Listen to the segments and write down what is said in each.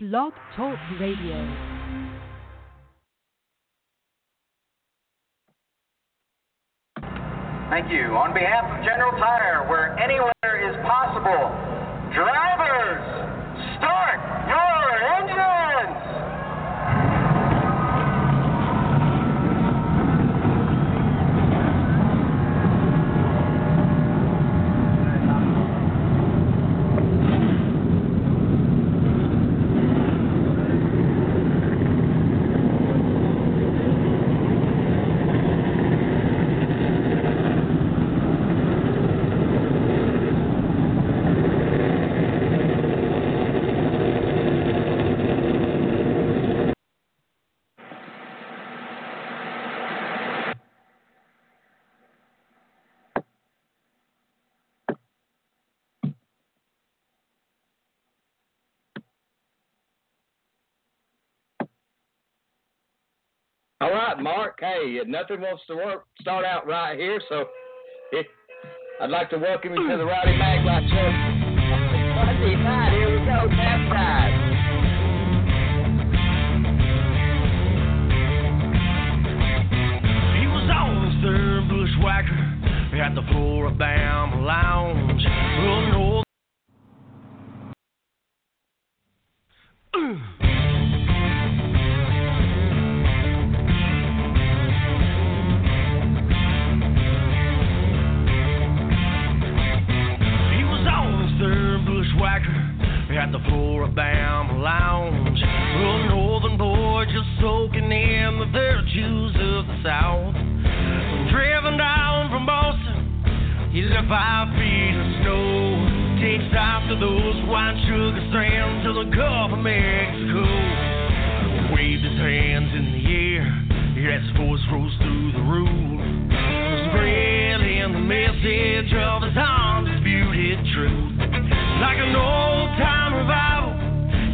Blog Talk Radio. Thank you. On behalf of General Tire, where anywhere is possible, drivers, start your engines! All right, Mark. Hey, nothing wants to work. Start out right here, so eh, I'd like to welcome you to the Rowdy Maglite Show. Monday night, here we go, nap time. He was always there, bushwhacker, at the Flora-Bama Lounge. Well, no. At the floor Flora-Bama Lounge. Well, northern boy just soaking in the virtues of the South. Driven down from Boston, he left five feet of snow. Takes after those white sugar strands to the Gulf of Mexico. Waved his hands in the air, his voice rose through the roof. Spreading the message of his undisputed truth. Like an old time revival,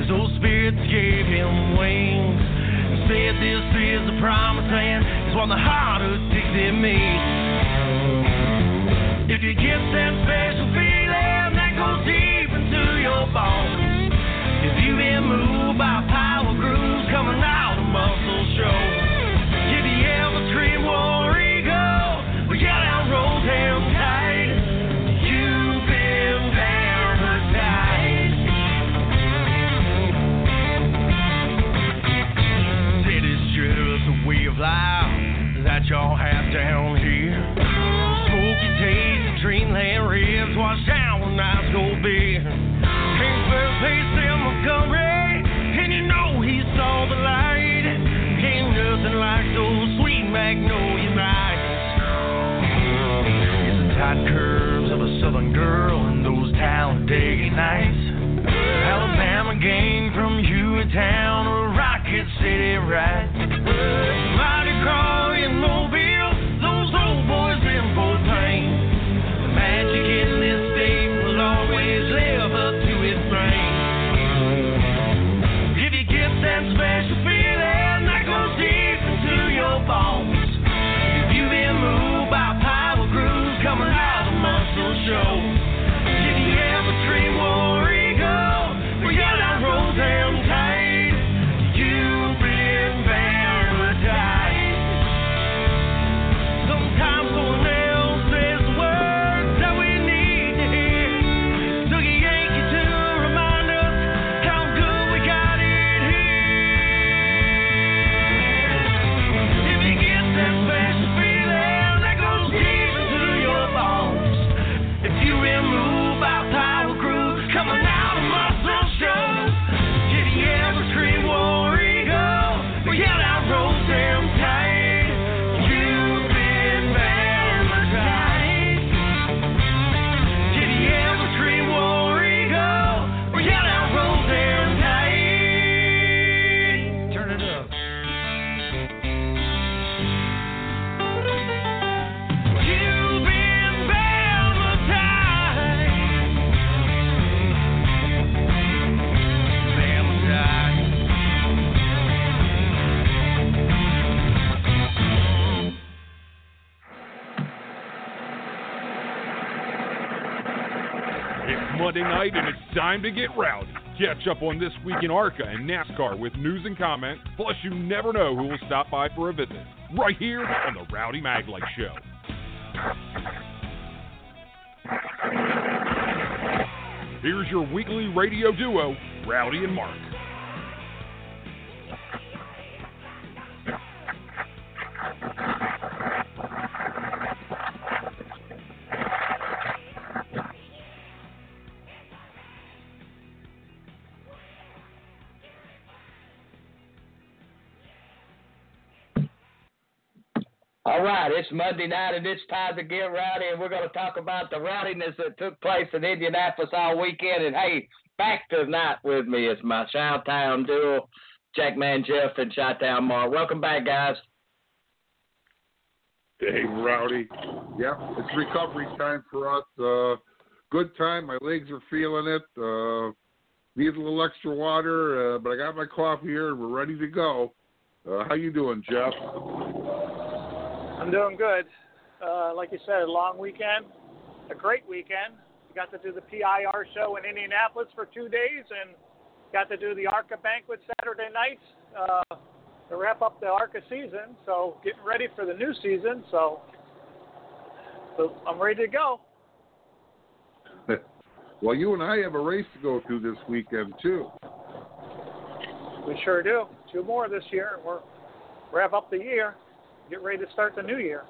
his old spirits gave him wings. And said this is the promised land, is what the heart of Dixie means. If you get that special feeling that goes deep into your bones, Talladega nights. Alabama gang from Hueytown or Rocket City, right? Night, and it's time to get rowdy. Catch up on this week in ARCA and NASCAR with news and comment. Plus, you never know who will stop by for a visit. Right here on the Rowdy Maglite Show. Here's your weekly radio duo, Rowdy and Mark. Right, it's Monday night and it's time to get rowdy, and we're going to talk about the rowdiness that took place in Indianapolis all weekend. And hey, back tonight with me is my Chi-Town duo, Jackman Jeff and Chi-Town Mark. Welcome back, guys. Hey, Rowdy. Yep, it's recovery time for us. Uh, good time. My legs are feeling it. Uh, need a little extra water, uh, but I got my coffee here and we're ready to go. Uh, how you doing, Jeff? I'm doing good. Uh, like you said, a long weekend, a great weekend. We got to do the PRI show in Indianapolis for two days and got to do the ARCA banquet Saturday night uh, to wrap up the ARCA season. So getting ready for the new season. So, so I'm ready to go. well, you and I have a race to go through this weekend too. We sure do. Two more this year, and we're wrap up the year get ready to start the new year.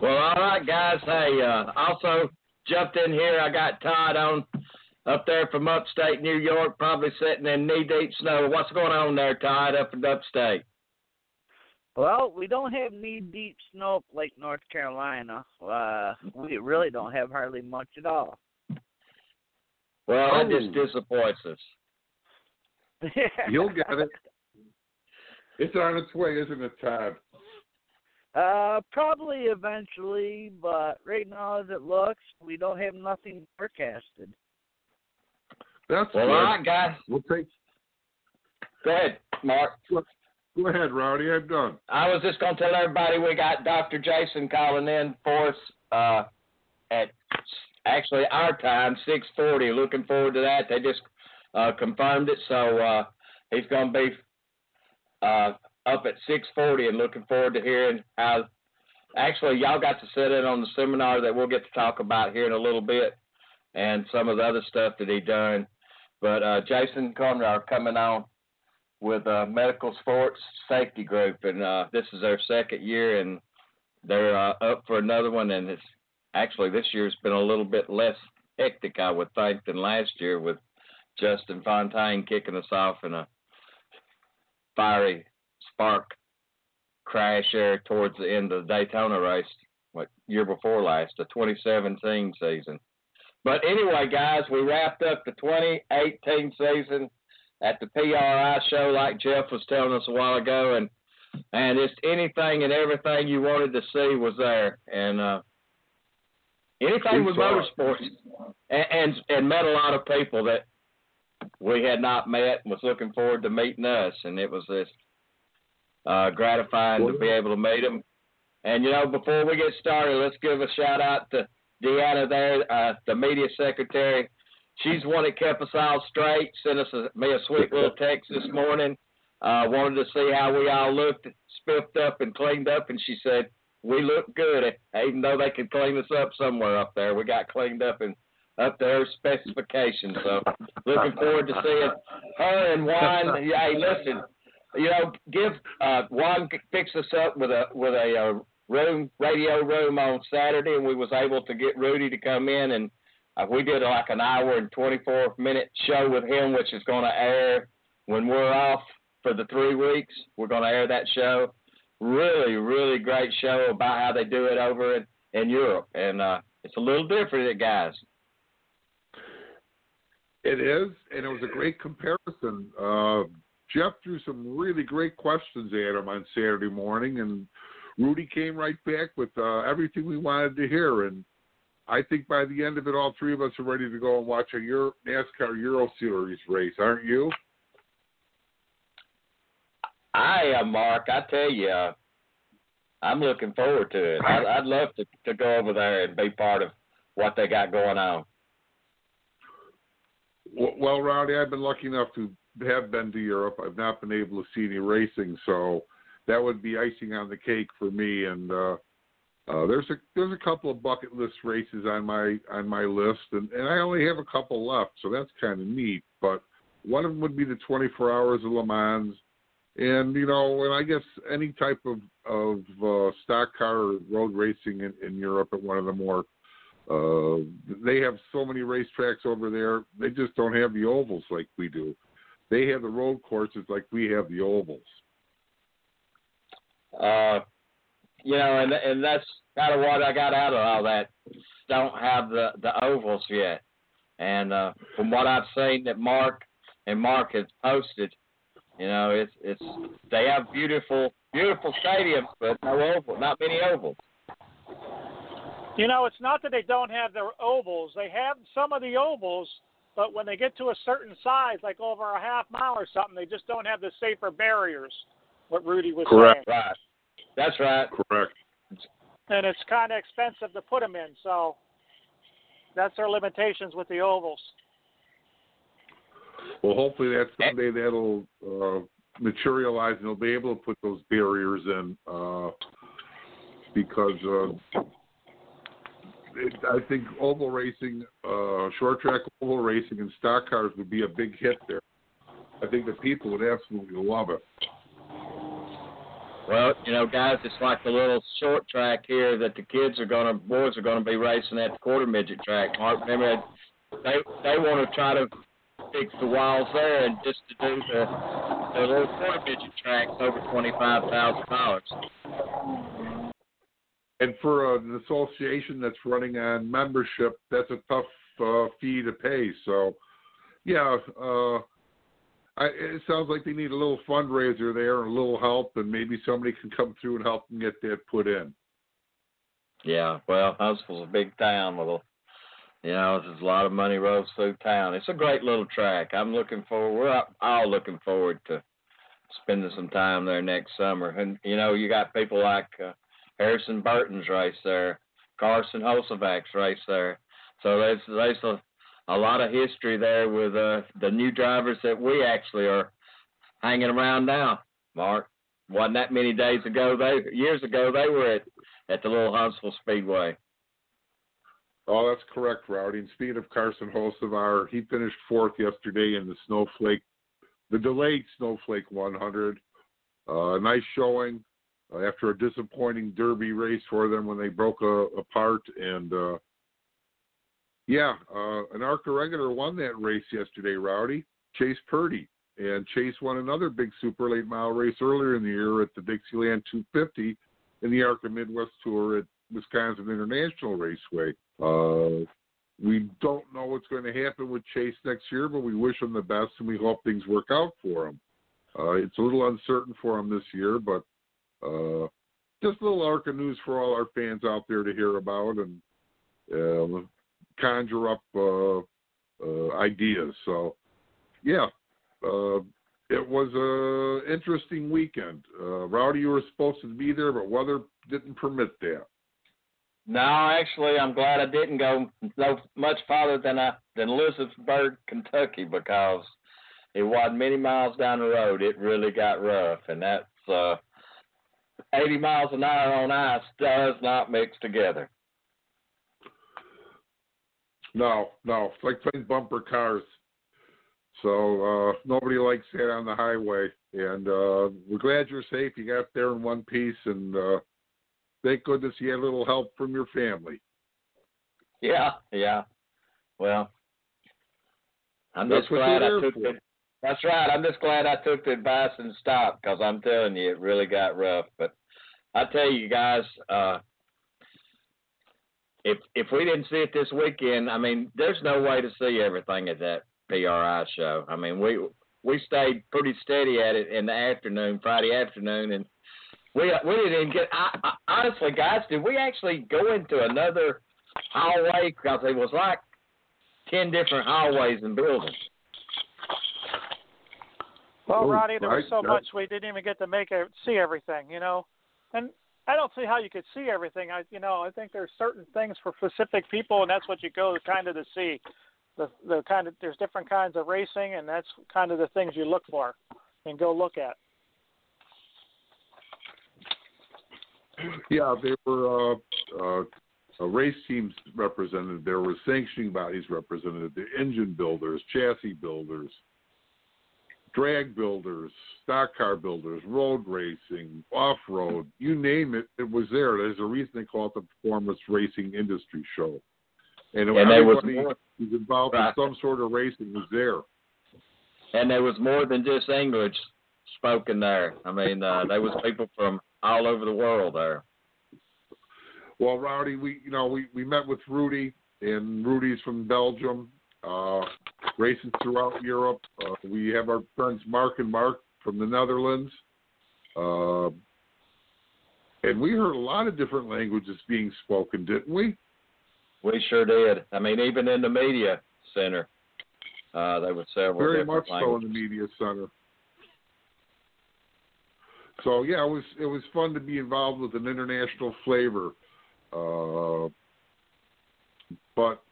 Well, all right, guys. Hey, uh, also jumped in here. I got Todd on up there from upstate New York, probably sitting in knee deep snow. What's going on there, Todd, up in upstate? Well, we don't have knee deep snow up like North Carolina. Uh, we really don't have hardly much at all. Well, that just disappoints us. You'll get it. It's on its way, isn't it, Todd? Uh, probably eventually, but right now, as it looks, we don't have nothing forecasted. That's well, good. all right, guys. We'll take. Go ahead, Mark. Go ahead, Rowdy. I'm done. I was just going to tell everybody we got Dr. Jason calling in for us uh, at actually our time, 6:40. Looking forward to that. They just uh, confirmed it, so uh, he's going to be uh, up at 6:40, and looking forward to hearing how. Actually, y'all got to sit in on the seminar that we'll get to talk about here in a little bit, and some of the other stuff that he done. But uh, Jason Conrad coming on with uh, Medical Sports Safety Group, and uh, this is their second year, and they're uh, up for another one. And it's actually this year's been a little bit less hectic, I would think, than last year with Justin Fontaine kicking us off in a fiery spark crash there towards the end of the Daytona race, what year before last, the 2017 season. But anyway, guys, we wrapped up the 2018 season at the PRI show, like Jeff was telling us a while ago, and and just anything and everything you wanted to see was there, and uh, anything with motorsports, and, and and met a lot of people that we had not met and was looking forward to meeting us, and it was just uh, gratifying to be able to meet them. And you know, before we get started, let's give a shout out to Deanna there, uh, the media secretary. She's one that kept us all straight. Sent us a, me a sweet little text this morning. Uh, wanted to see how we all looked, spiffed up and cleaned up, and she said we look good, even though they could clean us up somewhere up there. We got cleaned up and up to her specifications. So looking forward to seeing her and Juan. Hey, listen, you know, give uh, Juan fix us up with a with a, uh, room radio room on Saturday, and we was able to get Rudy to come in and. Uh, we did like an hour and 24 minute show with him, which is going to air when we're off for the three weeks. We're going to air that show. Really, really great show about how they do it over in, in Europe. And uh, it's a little different, guys. It is, and it was a great comparison. Uh, Jeff threw some really great questions at him on Saturday morning, and Rudy came right back with uh, everything we wanted to hear. And I think by the end of it, all three of us are ready to go and watch a Euro, NASCAR Euro Series race, aren't you? I am, Mark. I tell you, uh, I'm looking forward to it. I'd, I'd love to, to go over there and be part of what they got going on. Well, Rowdy, I've been lucky enough to have been to Europe. I've not been able to see any racing, so that would be icing on the cake for me. And uh, uh, there's a there's a couple of bucket list races on my on my list, and, and I only have a couple left, so that's kind of neat. But one of them would be the 24 Hours of Le Mans, and you know, and I guess any type of of uh, stock car road racing in, in Europe at one of the more uh, they have so many racetracks over there. They just don't have the ovals like we do. They have the road courses like we have the ovals. Uh, you know, and and that's kind of what I got out of all that. Don't have the the ovals yet, and uh, from what I've seen that Mark and Mark has posted, you know, it's it's they have beautiful beautiful stadiums, but no oval, not many ovals. You know, it's not that they don't have their ovals. They have some of the ovals, but when they get to a certain size, like over a half mile or something, they just don't have the safer barriers. What Rudy was Correct. saying. Right. That's right. Correct. And it's kind of expensive to put them in, so that's their limitations with the ovals. Well, hopefully that someday that'll uh, materialize and they'll be able to put those barriers in uh, because uh, it, I think oval racing, uh, short track oval racing, and stock cars would be a big hit there. I think the people would absolutely love it. Well, you know, guys, it's like the little short track here that the kids are gonna, boys are gonna be racing at the quarter midget track. Mark, remember they they want to try to fix the walls there and just to do the the little quarter midget tracks over twenty five thousand dollars. And for an association that's running on membership, that's a tough uh, fee to pay. So, yeah, uh, I, it sounds like they need a little fundraiser there a little help, and maybe somebody can come through and help them get that put in. Yeah, well, Huntsville's a big town a, you know, there's a lot of money rolls through town. It's a great little track. I'm looking forward. We're all looking forward to spending some time there next summer. And you know, you got people like uh, Harrison Burton's race there, Carson Hocevar's race there. So there's there's a, a lot of history there with uh, the new drivers that we actually are hanging around now. Mark, wasn't that many days ago? They years ago they were at at the little Huntsville Speedway. Oh, that's correct, Rowdy. And speaking of Carson Hocevar, he finished fourth yesterday in the Snowflake, the delayed Snowflake 100. Uh, nice showing after a disappointing Derby race for them when they broke uh, apart. And uh, yeah, uh, an ARCA regular won that race yesterday, Rowdy. Chase Purdy. And Chase won another big super late mile race earlier in the year at the Dixieland 250 in the ARCA Midwest Tour at Wisconsin International Raceway. Uh, we don't know what's going to happen with Chase next year, but we wish him the best and we hope things work out for him. Uh, it's a little uncertain for him this year, but uh, just a little ARCA news for all our fans out there to hear about and uh, conjure up uh, uh, ideas. So, yeah, uh, it was a interesting weekend. Rowdy, you were supposed to be there, but weather didn't permit that. No, actually, I'm glad I didn't go no much farther than I than Elizabethburg, Kentucky, because it wasn't many miles down the road. It really got rough, and that's uh, 80 miles an hour on ice does not mix together. No, no, it's like playing bumper cars. So uh, nobody likes that on the highway, and uh, we're glad you're safe. You got there in one piece, and uh, thank goodness you had a little help from your family. Yeah, yeah. Well, I'm That's just glad I took the. That's right. I'm just glad I took the advice and stopped because I'm telling you, it really got rough. But I tell you guys, uh, if if we didn't see it this weekend, I mean, there's no way to see everything at that PRI show. I mean, we we stayed pretty steady at it in the afternoon, Friday afternoon, and we we didn't even get. I, I, honestly, guys, did we actually go into another hallway? Because it was like ten different hallways and buildings. Well, Oh, Roddy, there was so that- much we didn't even get to make it see everything, you know. And I don't see how you could see everything. I, you know, I think there's certain things for specific people, and that's what you go kind of to see. The the kind of there's different kinds of racing, and that's kind of the things you look for and go look at. Yeah, there were uh, uh, race teams represented. There were sanctioning bodies represented. The engine builders, chassis builders, drag builders, stock car builders, road racing, off road, you name it, it was there. There's a reason they call it the Performance Racing Industry Show. And, And there was everybody more- who's involved Right. in some sort of racing was there. And there was more than just English spoken there. I mean, uh, there was people from all over the world there. Well, Rowdy, we you know we we met with Rudy, and Rudy's from Belgium, uh, racing throughout Europe. Uh, we have our friends Mark and Mark from the Netherlands, uh, and we heard a lot of different languages being spoken, didn't we? We sure did. I mean, even in the media center, uh, there were several Very much so in the media center. So yeah, it was it was fun to be involved with an international flavor, uh, but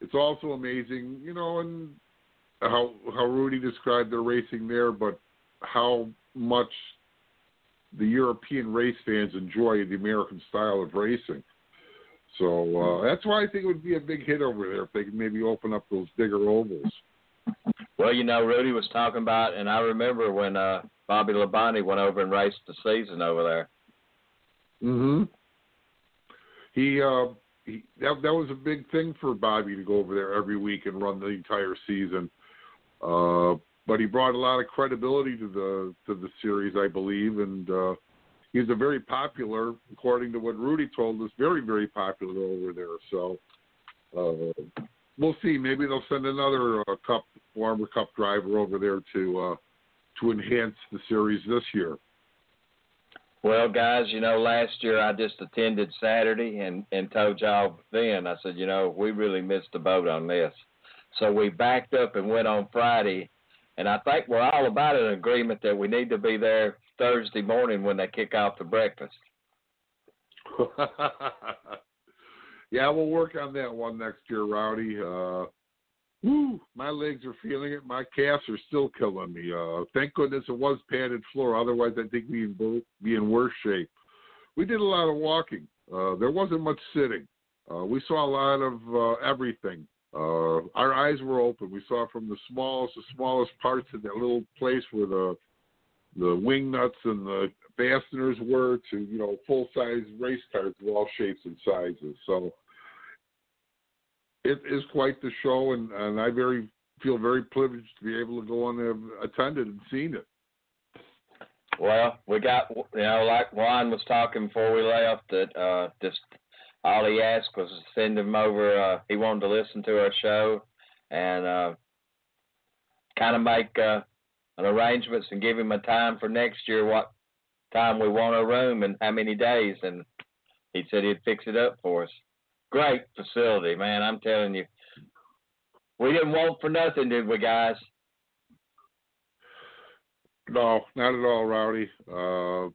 it's also amazing, you know, and how how Rudy described their racing there, but how much the European race fans enjoy the American style of racing. So uh, that's why I think it would be a big hit over there if they could maybe open up those bigger ovals. Well, you know, Rudy was talking about, and I remember when uh, Bobby Labonte went over and raced the season over there. Mm-hmm. He uh he that that was a big thing for Bobby to go over there every week and run the entire season. Uh but he brought a lot of credibility to the to the series, I believe, and uh he's a very popular, according to what Rudy told us, very very popular over there. So uh we'll see. Maybe they'll send another uh, cup former cup driver over there to uh to enhance the series this year. Well, guys, you know, last year I just attended Saturday and and told y'all then I said, you know, we really missed the boat on this. So we backed up and went on Friday, and I think we're all about an agreement that we need to be there Thursday morning when they kick off the breakfast. yeah, we'll work on that one next year, Rowdy. Uh, whew, my legs are feeling it. My calves are still killing me. Uh, thank goodness it was padded floor. Otherwise, I think we'd be in worse shape. We did a lot of walking. Uh, there wasn't much sitting. Uh, we saw a lot of uh, everything. Uh, our eyes were open. We saw from the smallest, the smallest parts of that little place where the the wing nuts and the fasteners were to you know full size race cars of all shapes and sizes. So it is quite the show, and and I very feel very privileged to be able to go on and have attended and seen it. Well, we got you know, like Juan was talking before we left, that uh, just all he asked was to send him over. Uh, he wanted to listen to our show and uh, kind of make uh, an arrangements and give him a time for next year. What time we want a room and how many days, and he said he'd fix it up for us. Great facility, man. I'm telling you, we didn't want for nothing, did we, guys? No, not at all, Rowdy. Uh,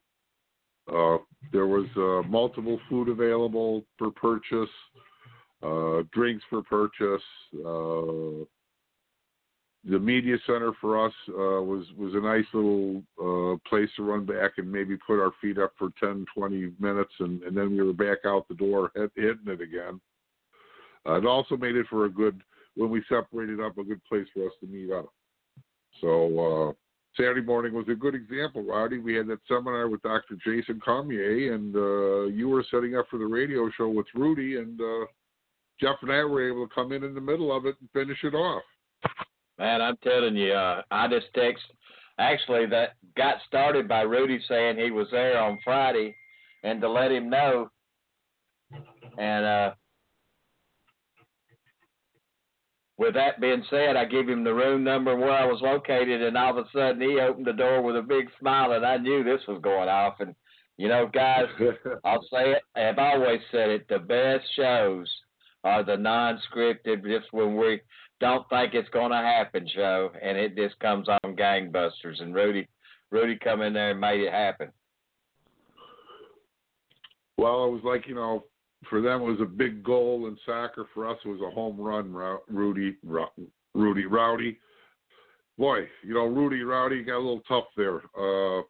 uh, there was uh, multiple food available for purchase, uh, drinks for purchase. The media center for us uh, was was a nice little uh, place to run back and maybe put our feet up for 10, 20 minutes, and, and then we were back out the door hit, hitting it again. Uh, it also made it for a good when we separated up a good place for us to meet up. So. Uh, Saturday morning was a good example, Roddy. We had that seminar with Dr. Jason Cormier, and uh, you were setting up for the radio show with Rudy, and uh, Jeff and I were able to come in in the middle of it and finish it off. Man, I'm telling you, uh, I just text. Actually, that got started by Rudy saying he was there on Friday, and to let him know. And uh, with that being said, I give him the room number and where I was located, and all of a sudden he opened the door with a big smile, and I knew this was going off. And you know, guys, I'll say it. I've always said it. The best shows are the non-scripted, just when we don't think it's going to happen show, and it just comes on gangbusters. And Rudy, Rudy come in there and made it happen. Well, it was like you know, for them it was a big goal in soccer. For us, it was a home run. Rudy, Rudy, Rowdy. Boy, you know, Rudy, Rowdy got a little tough there. Uh,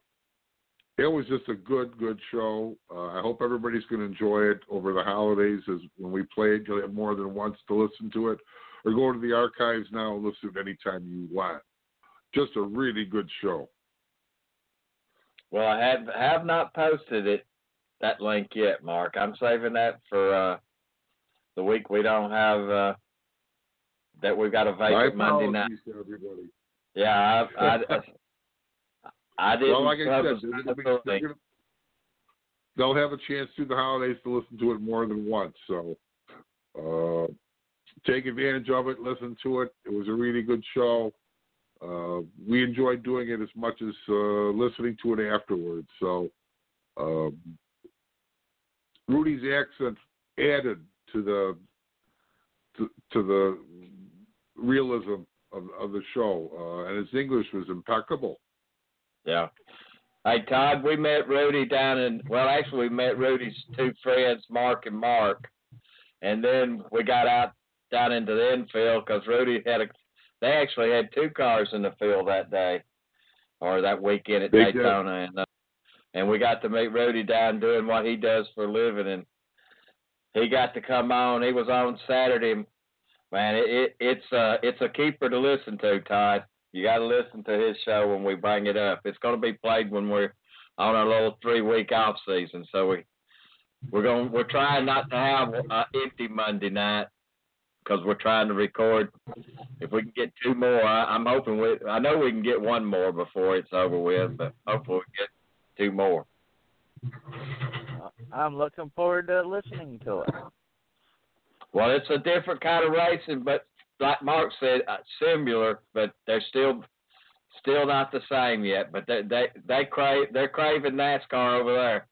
it was just a good, good show. Uh, I hope everybody's going to enjoy it over the holidays. As when we play it, you'll have more than once to listen to it, or go to the archives now and listen anytime you want. Just a really good show. Well, I have have not posted it that link yet, Mark. I'm saving that for uh, the week we don't have uh, that we've got a vacant Monday night. everybody. Yeah, I, I, I didn't. Well, like I said, gonna, they'll have a chance through the holidays to listen to it more than once. So uh, take advantage of it. Listen to it. It was a really good show. Uh, we enjoyed doing it as much as uh, listening to it afterwards. So um, Rudy's accent added to the to, to the realism of, of the show, uh, and his English was impeccable. Yeah. Hey Todd, we met Rudy down in well, actually we met Rudy's two friends, Mark and Mark, and then we got out down into the infield because Rudy had a. They actually had two cars in the field that day, or that weekend at they Daytona, and uh, and we got to meet Rudy down doing what he does for a living, and he got to come on. He was on Saturday. Man, it, it it's uh it's a keeper to listen to, Todd. You got to listen to his show when we bring it up. It's going to be played when we're on our little three week off season. So we we're going we're trying not to have an empty Monday night because we're trying to record. If we can get two more, I, I'm hoping we. I know we can get one more before it's over with, but hopefully we get two more. I'm looking forward to listening to it. Well, it's a different kind of racing, but like Mark said, uh, similar, but they're still still not the same yet. But they they they crave they're craving NASCAR over there.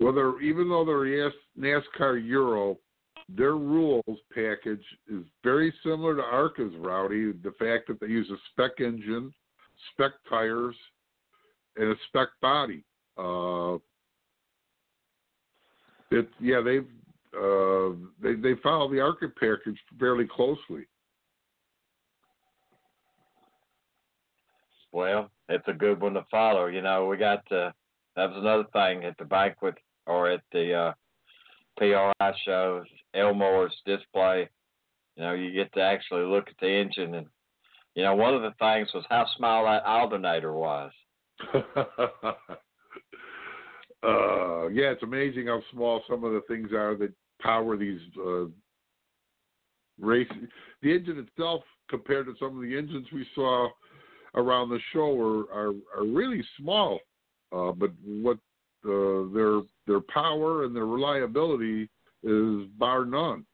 Well, they're even though they're NASCAR Euro, their rules package is very similar to ARCA's Rowdy. The fact that they use a spec engine, spec tires, and a spec body. Uh, it yeah they've uh, they they follow the ARCA package fairly closely. Well, it's a good one to follow. You know, we got to, that was another thing at the banquet or at the uh, PRI shows, Ilmor's display. You know, you get to actually look at the engine, and you know, one of the things was how small that alternator was. uh, yeah, it's amazing how small some of the things are that power these uh, races. The engine itself, compared to some of the engines we saw around the show, are are, are really small. Uh, but what uh, their their power and their reliability is bar none.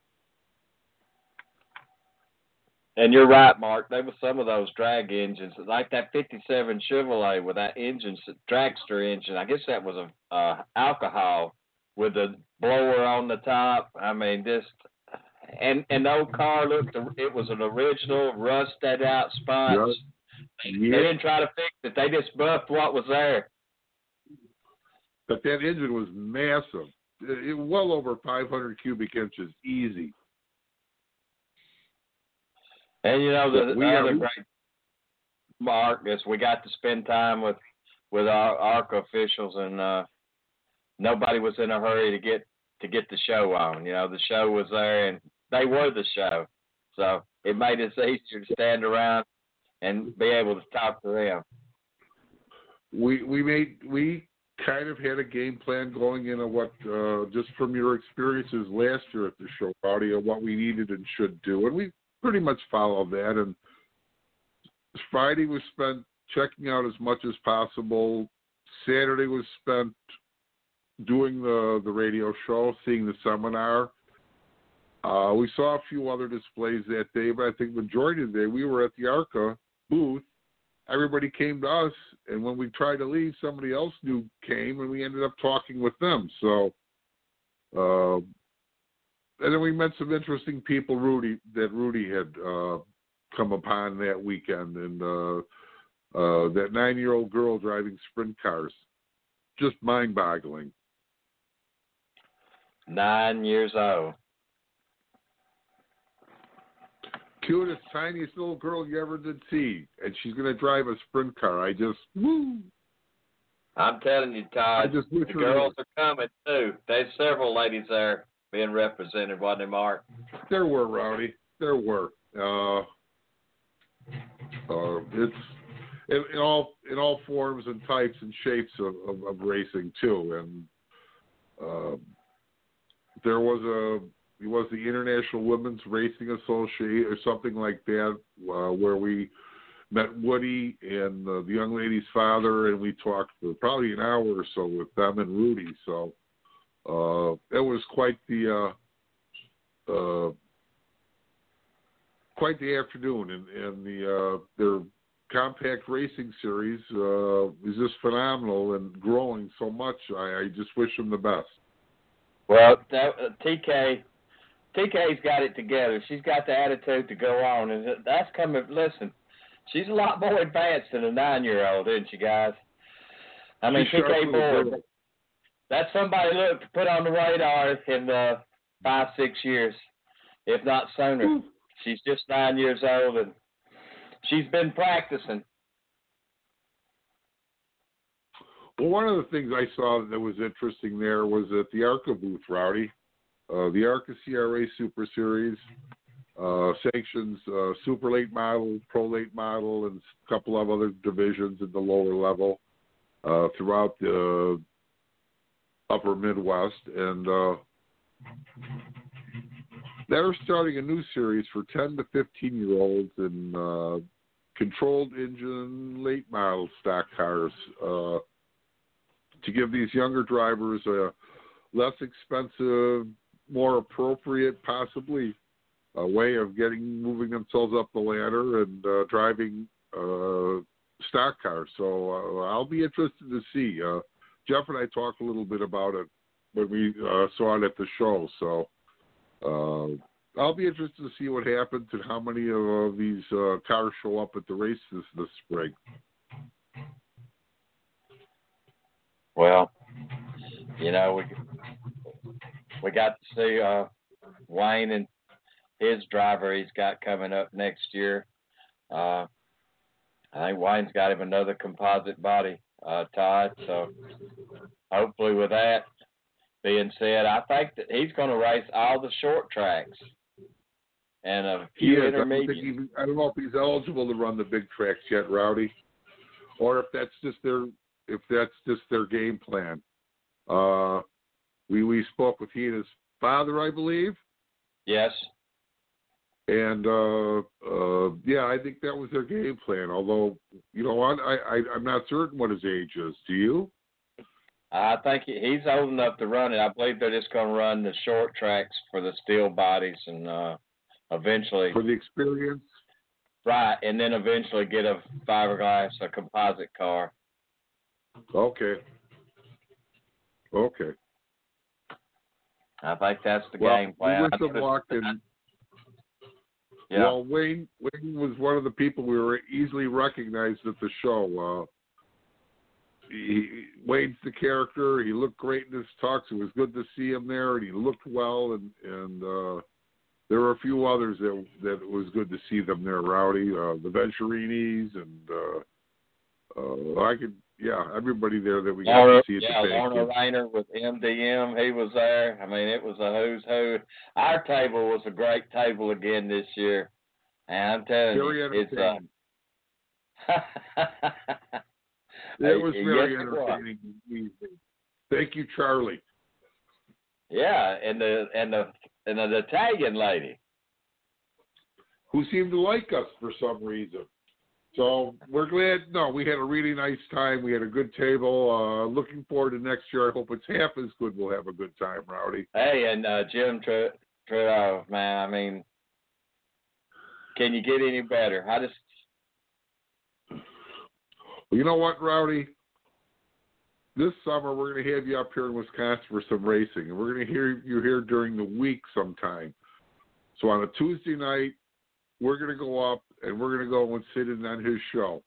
And you're right, Mark. There were some of those drag engines, like that '57 Chevrolet with that engine, dragster engine. I guess that was a uh, alcohol with the blower on the top. I mean, just and and the old car looked. It was an original rusted out sponge. Yep. They didn't try to fix it. They just buffed what was there. But that engine was massive. It, well over 500 cubic inches, easy. And you know the, the other great mark is we got to spend time with with our ARCA officials and uh nobody was in a hurry to get to get the show on. You know, the show was there and they were the show. So it made it easier to stand around and be able to talk to them. We we made we kind of had a game plan going into what uh, just from your experiences last year at the show, Rowdy, of what we needed and should do, and we pretty much followed that. And Friday was spent checking out as much as possible. Saturday was spent doing the the radio show, seeing the seminar. Uh, we saw a few other displays that day, but I think majority of the day we were at the ARCA booth. Everybody came to us, and when we tried to leave, somebody else new came, and we ended up talking with them. So, uh, and then we met some interesting people. Rudy that Rudy had uh, come upon that weekend, and uh, uh, that nine-year-old girl driving sprint cars just mind-boggling. Nine years old. Cutest, tiniest little girl you ever did see, and she's going to drive a sprint car. I just woo. I'm telling you, Todd. I just wish the girls are coming too. There's several ladies there being represented, wasn't there, Mark? There were Rowdy. There were. Uh, uh, it's in, in all in all forms and types and shapes of, of, of racing too. And uh, there was a it was the International Women's Racing Association or something like that, uh, where we met Woody and uh, the young lady's father, and we talked for probably an hour or so with them and Rudy. So uh, it was quite the uh, uh, quite the afternoon, and, and the uh, their compact racing series uh, is just phenomenal and growing so much. I, I just wish them the best. Well, that, uh, TK, TK's got it together. She's got the attitude to go on, and that's coming. Listen, she's a lot more advanced than a nine-year-old, isn't she, guys? I mean, She's TK little Boyd. That's somebody look to put on the radar in the five, six years, if not sooner. Hmm. She's just nine years old, and she's been practicing. Well, one of the things I saw that was interesting there was at the ARCA booth, Rowdy. Uh, the ARCA CRA Super Series uh, sanctions uh, super late model, pro late model, and a couple of other divisions at the lower level uh, throughout the upper Midwest. And uh, they're starting a new series for 10 to 15 year olds in uh, controlled engine late model stock cars. To give these younger drivers a less expensive, more appropriate, possibly, a way of getting moving themselves up the ladder and uh, driving uh, stock cars. So uh, I'll be interested to see. Uh, Jeff and I talked a little bit about it when we uh, saw it at the show. So uh, I'll be interested to see what happens and how many of these cars show up at the races this spring. Well, you know, we we got to see uh, Wayne and his driver he's got coming up next year. Uh, I think Wayne's got him another composite body, uh, Todd. So hopefully, with that being said, I think that he's going to race all the short tracks and a few is. I don't, intermediate. he, I don't know if he's eligible to run the big tracks yet, Rowdy, or if that's just their if that's just their game plan. Uh, we we spoke with he and his father, I believe, Yes. and uh, uh, yeah, I think that was their game plan. Although you know what, I, I I'm not certain what his age is. Do you? I think he's old enough to run it. I believe they're just going to run the short tracks for the steel bodies and uh, eventually, For the experience, right, and then eventually get a fiberglass, a composite car. okay, okay. I think that's the well, game plan. we wish I them noticed- luck and. yeah. Well, Wayne Wayne was one of the people we were easily recognized at the show. Uh, he, Wayne's the character. He looked great in his talks. It was good to see him there, and he looked well. And and uh, there were a few others that that it was good to see them there. Rowdy, uh, the Venturinis, and uh, uh, I could, yeah, everybody there that we got to see at yeah, the Lorna. Rayner with MDM, he was there. I mean, it was a who's who. Our table was a great table again this year. And I'm telling Very you, it's entertaining. uh, It was Yes, very it entertaining. Thank you, Charlie. Yeah, and the and the and the Italian lady. who seemed to like us for some reason. So we're glad. No, we had a really nice time. We had a good table. Uh, looking forward to next year. I hope it's half as good. We'll have a good time, Rowdy. Hey, and uh, Jim Tru- Trudeau, man. I mean, can you get any better? I just Well, you know what, Rowdy? This summer we're going to have you up here in Wisconsin for some racing, and we're going to hear you here during the week sometime. So on a Tuesday night, we're going to go up and we're going to go and sit in on his show.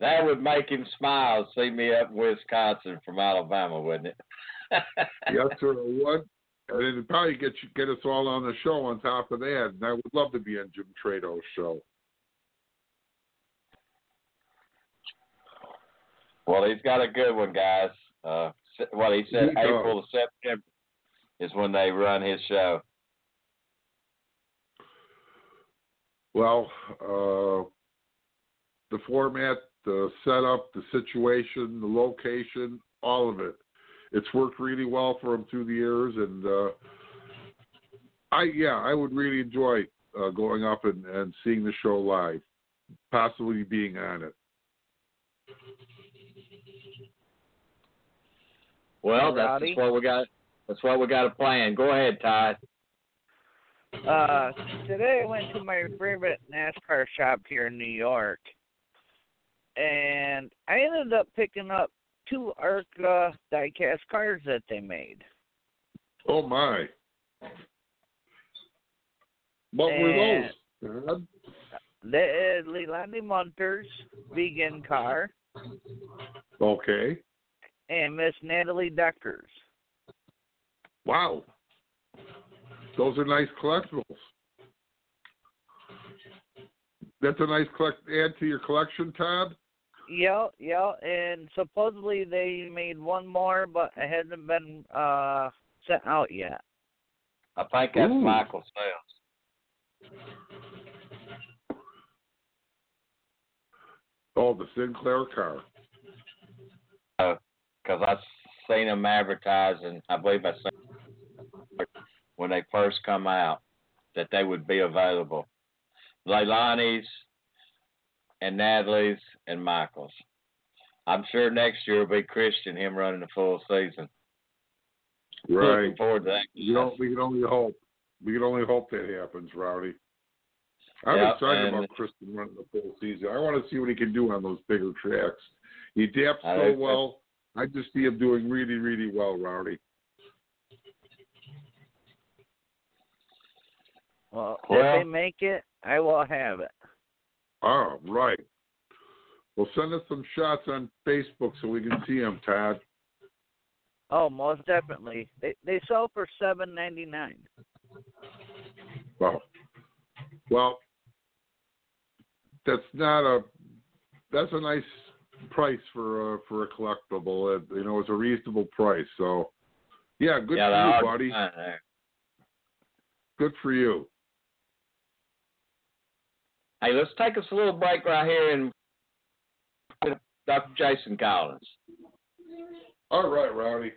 That would make him smile. See me up in Wisconsin from Alabama, wouldn't it? yes, sir. What? And it'd probably get you, get us all on the show on top of that. And I would love to be on Jim Trado's show. Well, he's got a good one, guys. Uh, what he said, He April to September is when they run his show. Well, uh, the format, the setup, the situation, the location, all of it. It's worked really well for him through the years, and uh, I yeah, I would really enjoy uh, going up and, and seeing the show live, possibly being on it. Well, that's Rowdy? what we got. That's what we got to plan. Go ahead, Ty. Uh, today I went to my favorite NASCAR shop here in New York, and I ended up picking up two ARCA diecast cars that they made. Oh my! What were those? Dad? The uh, Leilani Munter's vegan car Okay. and Miss Natalie Decker's. Wow. Those are nice collectibles. That's a nice collect add to your collection, Todd. Yeah, yeah, and supposedly they made one more, but it hasn't been uh sent out yet. I think that's Ooh. Michael Sales. Oh, the Sinclair car. because I've seen them advertising. I believe I seen when they first come out that they would be available. Leilani's and Natalie's and Michael's. I'm sure next year will be Christian, him running the full season. Right. Looking forward to that. You don't, we can only hope. We can only hope that happens, Rowdy. I'm Yeah, excited about Christian running the full season. I want to see what he can do on those bigger tracks. He adapts so well. I just see him doing really, really well, Rowdy. Well, Well- if they make it, I will have it. Oh, right. Well, send us some shots on Facebook so we can see them, Todd. Oh, most definitely. They they sell for seven ninety nine. Well, well, that's not a. That's a nice price for a for a collectible. Uh, you know, it's a reasonable price. So, yeah, good yeah, for you, buddy. Good for you. Hey, let's take us a little break right here and Dr. Jason Collins. All right, Rowdy.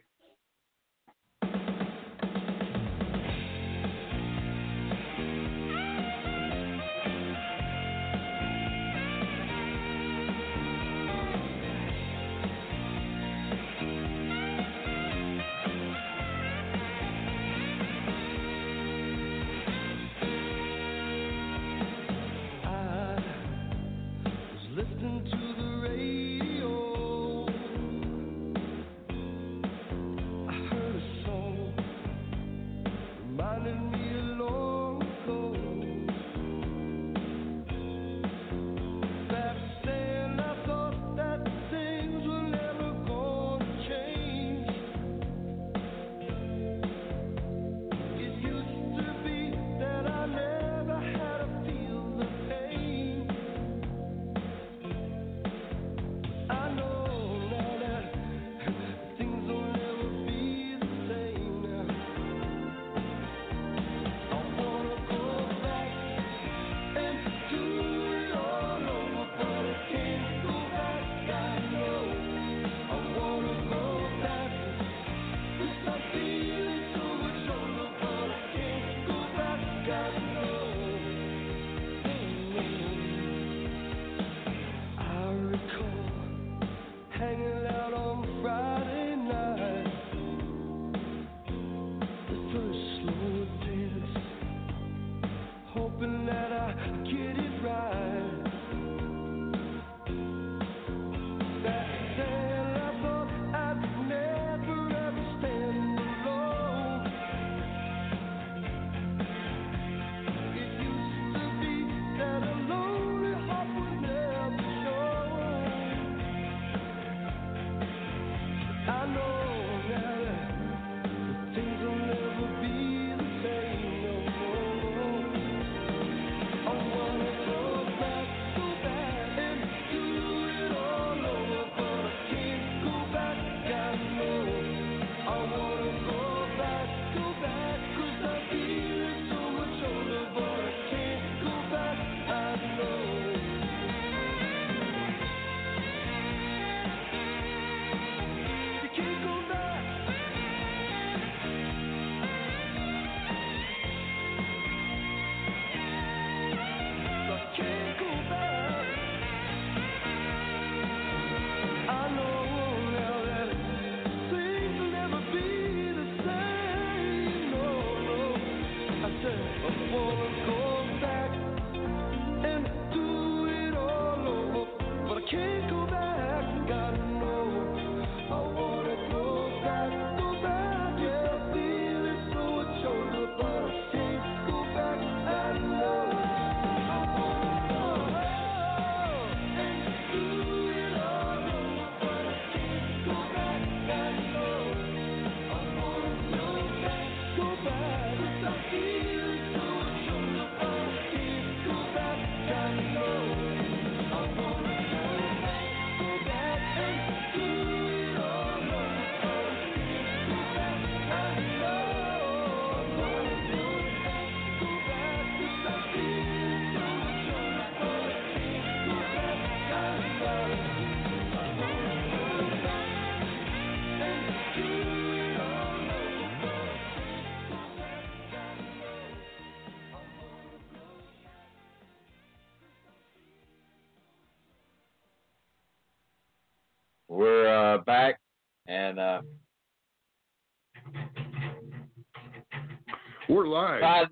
Live. trying,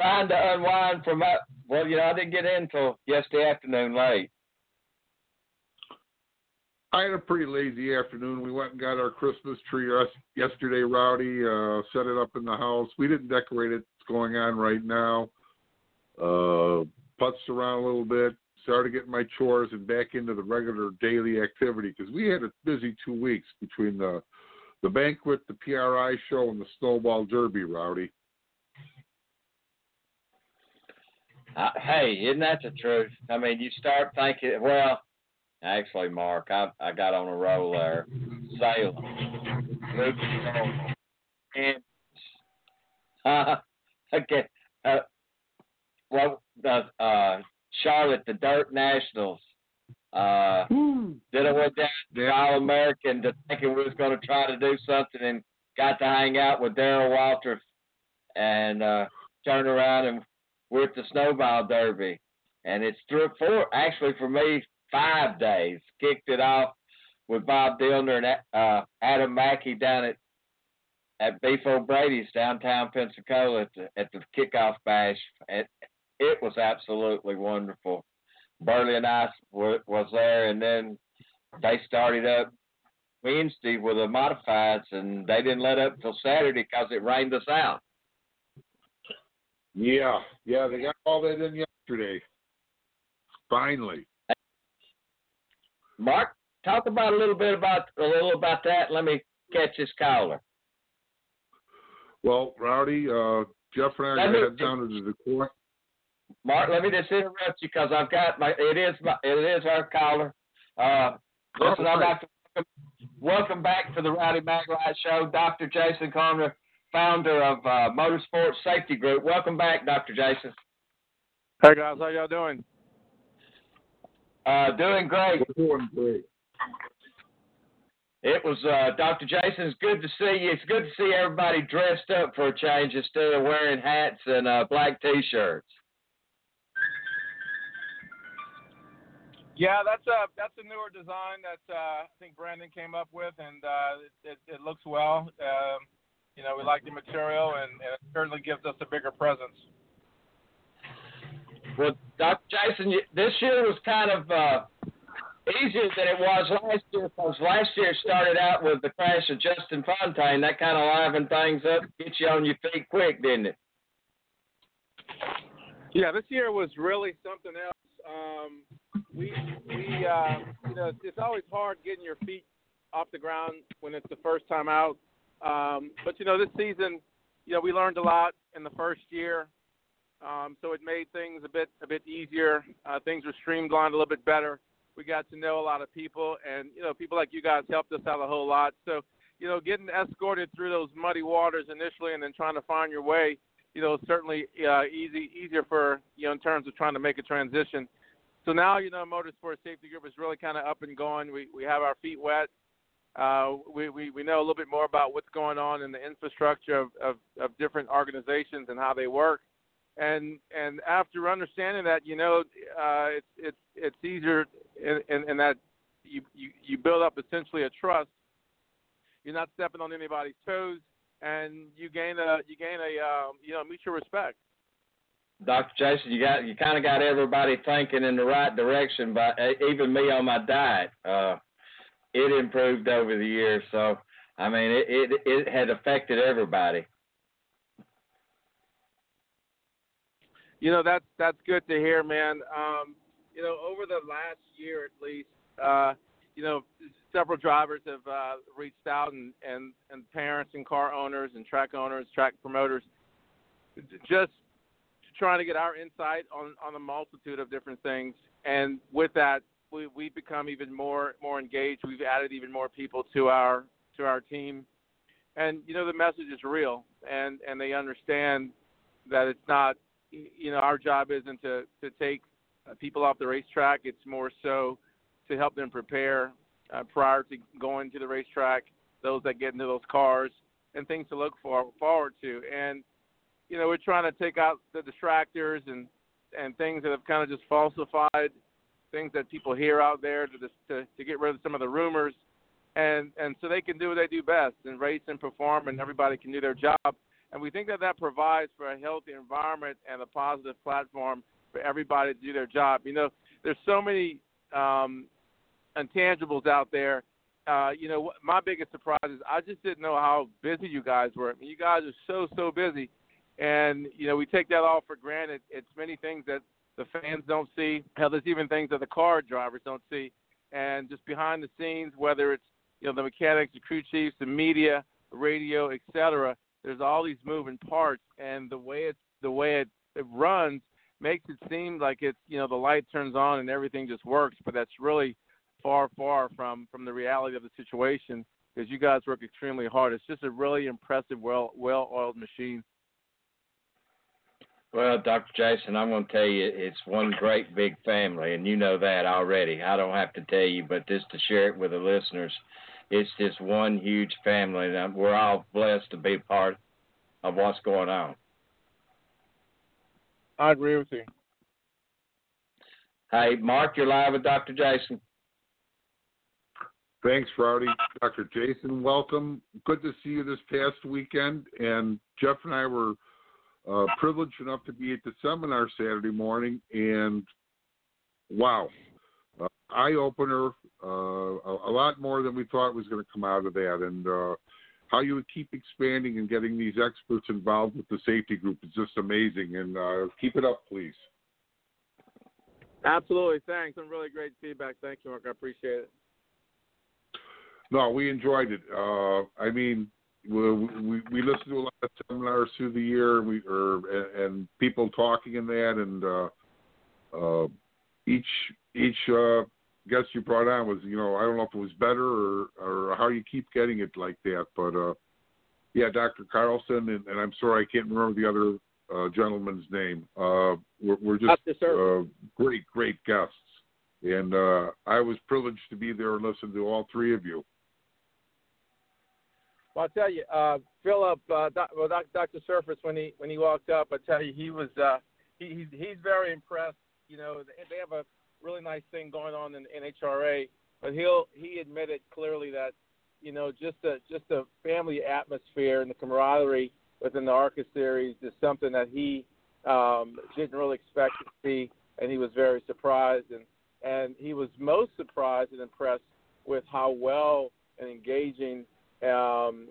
trying to unwind from that. Well, you know, I didn't get in until yesterday afternoon late. I had a pretty lazy afternoon. We went and got our Christmas tree yesterday, Rowdy. Uh, set it up in the house. We didn't decorate it. It's going on right now. Uh, putzed around a little bit. Started getting my chores and back into the regular daily activity because we had a busy two weeks between the the banquet, the PRI show, and the Snowball Derby, Rowdy. Uh, hey, isn't that the truth? I mean, you start thinking, well, actually, Mark, I I got on a roll there. Salem, and uh, okay, uh, well, the uh, Charlotte, the Dirt Nationals. Uh, then I went down to the All American to thinking we was going to try to do something and got to hang out with Daryl Walter and uh, turn around and we're at the Snowball Derby. And it's three, four, actually for me, five days. Kicked it off with Bob Dillner and uh, Adam Mackey down at at Beef O'Brady's downtown Pensacola at the, at the kickoff bash. It, it was absolutely wonderful. Burley and I w- was there, and then they started up Wednesday with the modifieds, and they didn't let up till Saturday because it rained us out. Yeah, yeah, they got all that in yesterday. Finally. Mark, talk about a little bit about a little about that. Let me catch this caller. Well, Rowdy, uh, Jeff and I are Let going to head down to the Detroit. Mark, let me just interrupt you because I've got my. It is my. It is our caller. Uh, listen, I'd like to welcome, welcome back to the Rowdy Maglite Show, Dr. Jason Conner, founder of uh, Motorsports Safety Group. Welcome back, Dr. Jason. Hey guys, how y'all doing? Uh, doing great. We're doing great. It was uh, Dr. Jason. It's good to see you. It's good to see everybody dressed up for a change instead of wearing hats and uh, black T-shirts. Yeah, that's a that's a newer design that uh, I think Brandon came up with, and uh, it, it looks well. Um, you know, we like the material, and, and it certainly gives us a bigger presence. Well, Dr. Jason, this year was kind of uh, easier than it was last year because last year started out with the crash of Justin Fontaine. That kind of livened things up, get you on your feet quick, didn't it? Yeah, this year was really something else. Um, we we uh, you know it's, it's always hard getting your feet off the ground when it's the first time out. Um, but you know this season, you know we learned a lot in the first year, um, so it made things a bit a bit easier. Uh, things were streamlined a little bit better. We got to know a lot of people, and you know people like you guys helped us out a whole lot. So you know getting escorted through those muddy waters initially, and then trying to find your way you know, certainly uh, easy easier for you know in terms of trying to make a transition. So now you know Motorsport Safety Group is really kind of up and going. We we have our feet wet. Uh, we, we we know a little bit more about what's going on in the infrastructure of, of, of different organizations and how they work. And and after understanding that, you know, uh, it's it's it's easier in, in, in that you, you you build up essentially a trust. You're not stepping on anybody's toes and you gain a you gain a um, you know mutual respect. Dr. Jason, you got you kind of got everybody thinking in the right direction, but uh, even me on my diet, uh, it improved over the years. So I mean, it it, it had affected everybody. You know that's that's good to hear, man. Um, you know, over the last year at least, uh, you know, several drivers have uh, reached out, and, and and parents and car owners and track owners, track promoters, just trying to get our insight on on a multitude of different things. And with that, we we've become even more more engaged. We've added even more people to our to our team, and you know the message is real, and and they understand that it's not you know our job isn't to to take uh, people off the racetrack. It's more so to help them prepare uh, prior to going to the racetrack. Those that get into those cars and things to look for, forward to. And you know we're trying to take out the distractors and and things that have kind of just falsified things that people hear out there to to to get rid of some of the rumors, and and so they can do what they do best and race and perform, and everybody can do their job. And we think that that provides for a healthy environment and a positive platform for everybody to do their job. You know, there's so many um, intangibles out there. Uh, you know, my biggest surprise is I just didn't know how busy you guys were. I mean, you guys are so so busy, and you know we take that all for granted. It's many things that the fans don't see. Hell, there's even things that the car drivers don't see. And just behind the scenes, whether it's you know the mechanics, the crew chiefs, the media, radio, etc. There's all these moving parts, and the way it the way it, it runs makes it seem like it's you know the light turns on and everything just works, but that's really far far from from the reality of the situation because you guys work extremely hard. It's just a really impressive, well well oiled machine. Well, Dr. Jason, I'm going to tell you, it's one great big family, and you know that already. I don't have to tell you, but just to share it with the listeners, it's just one huge family, and we're all blessed to be part of what's going on. I agree with you. Hey, Mark, you're live with Dr. Jason. Thanks, Rowdy. Dr. Jason, welcome. Good to see you this past weekend. And Jeff and I were uh, privileged enough to be at the seminar Saturday morning, and wow, uh, eye opener. Uh, a, a, lot more than we thought was going to come out of that, and uh, how you would keep expanding and getting these experts involved with the safety group is just amazing. And uh, keep it up, please. Absolutely, thanks. Some really great feedback. Thank you, Mark. I appreciate it. No, we enjoyed it. Uh, I mean, we, we we listen to a lot of seminars through the year, we or and people talking in that, and uh, uh, each each uh, guest you brought on was, you know, I don't know if it was better or or how you keep getting it like that, but uh, yeah, Dr. Carlson, and, and I'm sorry I can't remember the other uh, gentleman's name. Uh, we're, we're just uh, great, great guests, and uh, I was privileged to be there and listen to all three of you. Well, I'll tell you, uh, Philip, uh, doc, well, doc, Dr. Surface, when he when he walked up, I tell you, he was uh, he, he's he's very impressed. You know, they have a really nice thing going on in NHRA, but he'll he admitted clearly that you know just a just a family atmosphere and the camaraderie within the ARCA series is something that he um, didn't really expect to see, and he was very surprised and and he was most surprised and impressed with how well and engaging um,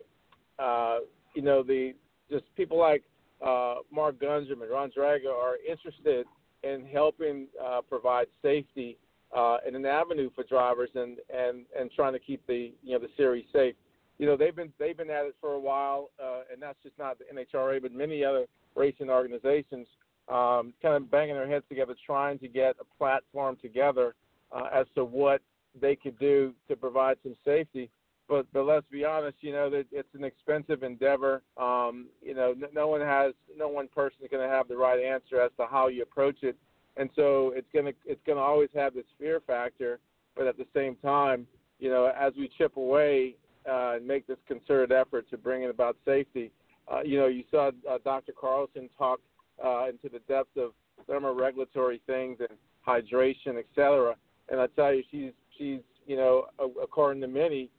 uh, you know, the just people like uh, Mark Gunderman and Ron Drager are interested in helping uh, provide safety uh, and an avenue for drivers and, and, and trying to keep the you know the series safe. You know they've been they've been at it for a while, uh, and that's just not the NHRA, but many other racing organizations um, kind of banging their heads together, trying to get a platform together uh, as to what they could do to provide some safety but but let's be honest, you know that it's an expensive endeavor. Um, you know, no, one has, no one person is going to have the right answer as to how you approach it, and so it's gonna it's gonna always have this fear factor. But at the same time, you know, as we chip away uh, and make this concerted effort to bring about safety, uh, you know, you saw uh, Dr. Carlson talk uh, into the depths of thermoregulatory things and hydration, et cetera. And I tell you, she's she's you know, according to many,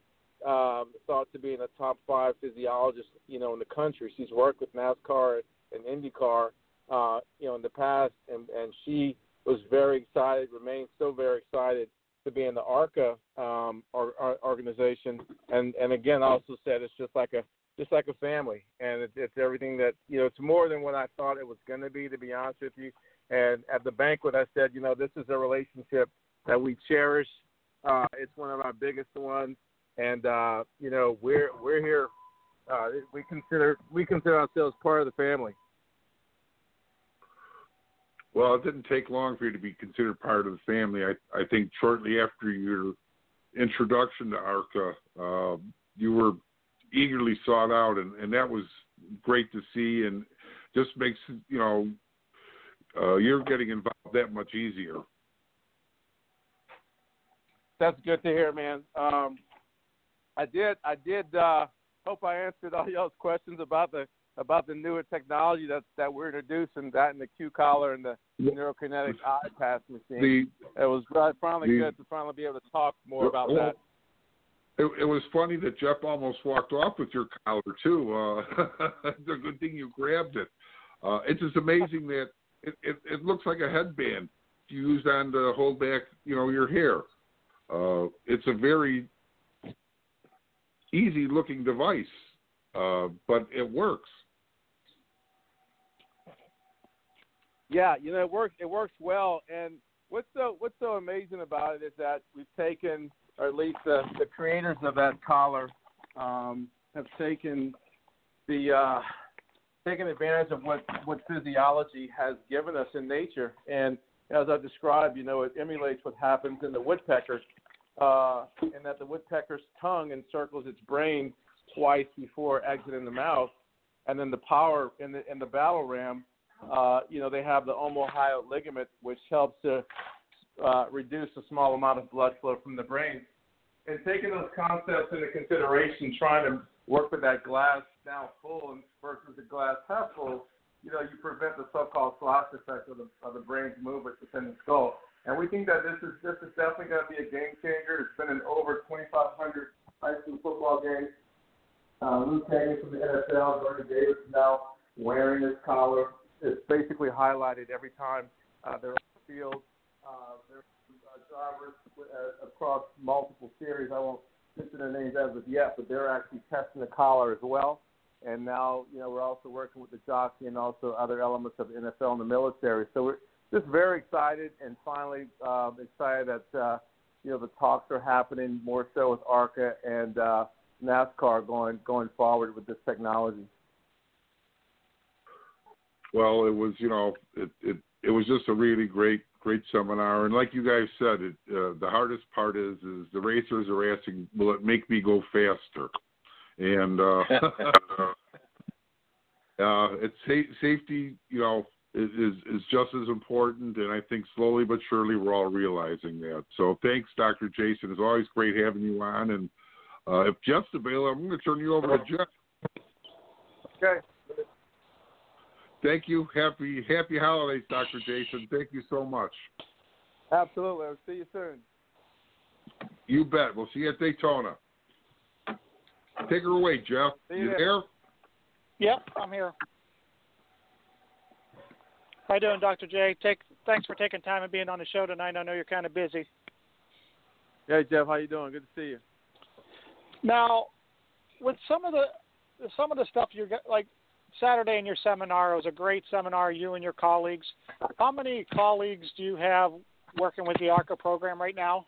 um, thought to be in the top five physiologists, you know, in the country. She's worked with NASCAR and IndyCar, uh, you know, in the past, and and she was very excited, remains so very excited to be in the ARCA um, or, or organization, and and again, also said it's just like a just like a family, and it's, it's everything that you know. It's more than what I thought it was going to be, to be honest with you. And at the banquet, I said, you know, this is a relationship that we cherish. Uh, it's one of our biggest ones and uh, you know we're we're here. Uh, we consider we consider ourselves part of the family. Well, it didn't take long for you to be considered part of the family. I I think shortly after your introduction to ARCA, uh, you were eagerly sought out, and, and that was great to see, and just makes you know uh, you're getting involved that much easier. That's good to hear, man. Um, I did. I did. Uh, hope I answered all y'all's questions about the about the newer technology that that we're introducing, that and the Q collar and the neurokinetic eye pass machine. The it was finally the- good to finally be able to talk more about well, that. It, it was funny that Jeff almost walked off with your collar too. Uh, it's a good thing you grabbed it. Uh, it's just amazing that it, it, it looks like a headband used on to hold back, you know, your hair. Uh, it's a very easy looking device, uh, but it works. Yeah, you know, it works. It works well. And what's so what's so amazing about it is that we've taken, or at least the, the creators of that collar, um, have taken the uh, taken advantage of what what physiology has given us in nature. And as I described, you know, it emulates what happens in the woodpecker, uh, in that the woodpecker's tongue encircles its brain twice before exiting the mouth, and then the power in the in the battle ram uh, you know, they have the omohyoid ligament, which helps to uh, reduce a small amount of blood flow from the brain. And taking those concepts into consideration, trying to work with that glass now full versus the glass half full, you know, you prevent the so-called slosh effect of the, of the brain's movement within the skull. And we think that this is this is definitely going to be a game changer. It's been in over 2,500 high school football games. Uh, Luke Hagen from the NFL, Bernie Davis now wearing this collar. It's basically highlighted every time uh, they're on the field. Uh, there's uh, drivers uh, across multiple series. I won't mention their names as of yet, but they're actually testing the collar as well. And now, you know, we're also working with the jockey and also other elements of the NFL and the military. So we're just very excited and finally uh, excited that, uh, you know, the talks are happening more so with ARCA and uh, NASCAR going going forward with this technology. Well, it was, you know, it it it was just a really great great seminar, and like you guys said, it uh, the hardest part is is the racers are asking, will it make me go faster? And uh, uh, it's sa- safety, you know, is, is is just as important, and I think slowly but surely we're all realizing that. So thanks, Dr. Jason. It's always great having you on, and uh, if Jeff's available, I'm going to turn you over to Jeff. Okay. Thank you. Happy Happy holidays, Dr. Jason. Thank you so much. Absolutely. I'll see you soon. You bet. We'll see you at Daytona. Take her away, Jeff. See you you there. there? Yep, I'm here. How you doing, Dr. J? Take thanks for taking time and being on the show tonight. I know you're kind of busy. Hey Jeff, how you doing? Good to see you. Now, with some of the some of the stuff you got, like Saturday in your seminar, was a great seminar. You and your colleagues. How many colleagues do you have working with the ARCA program right now?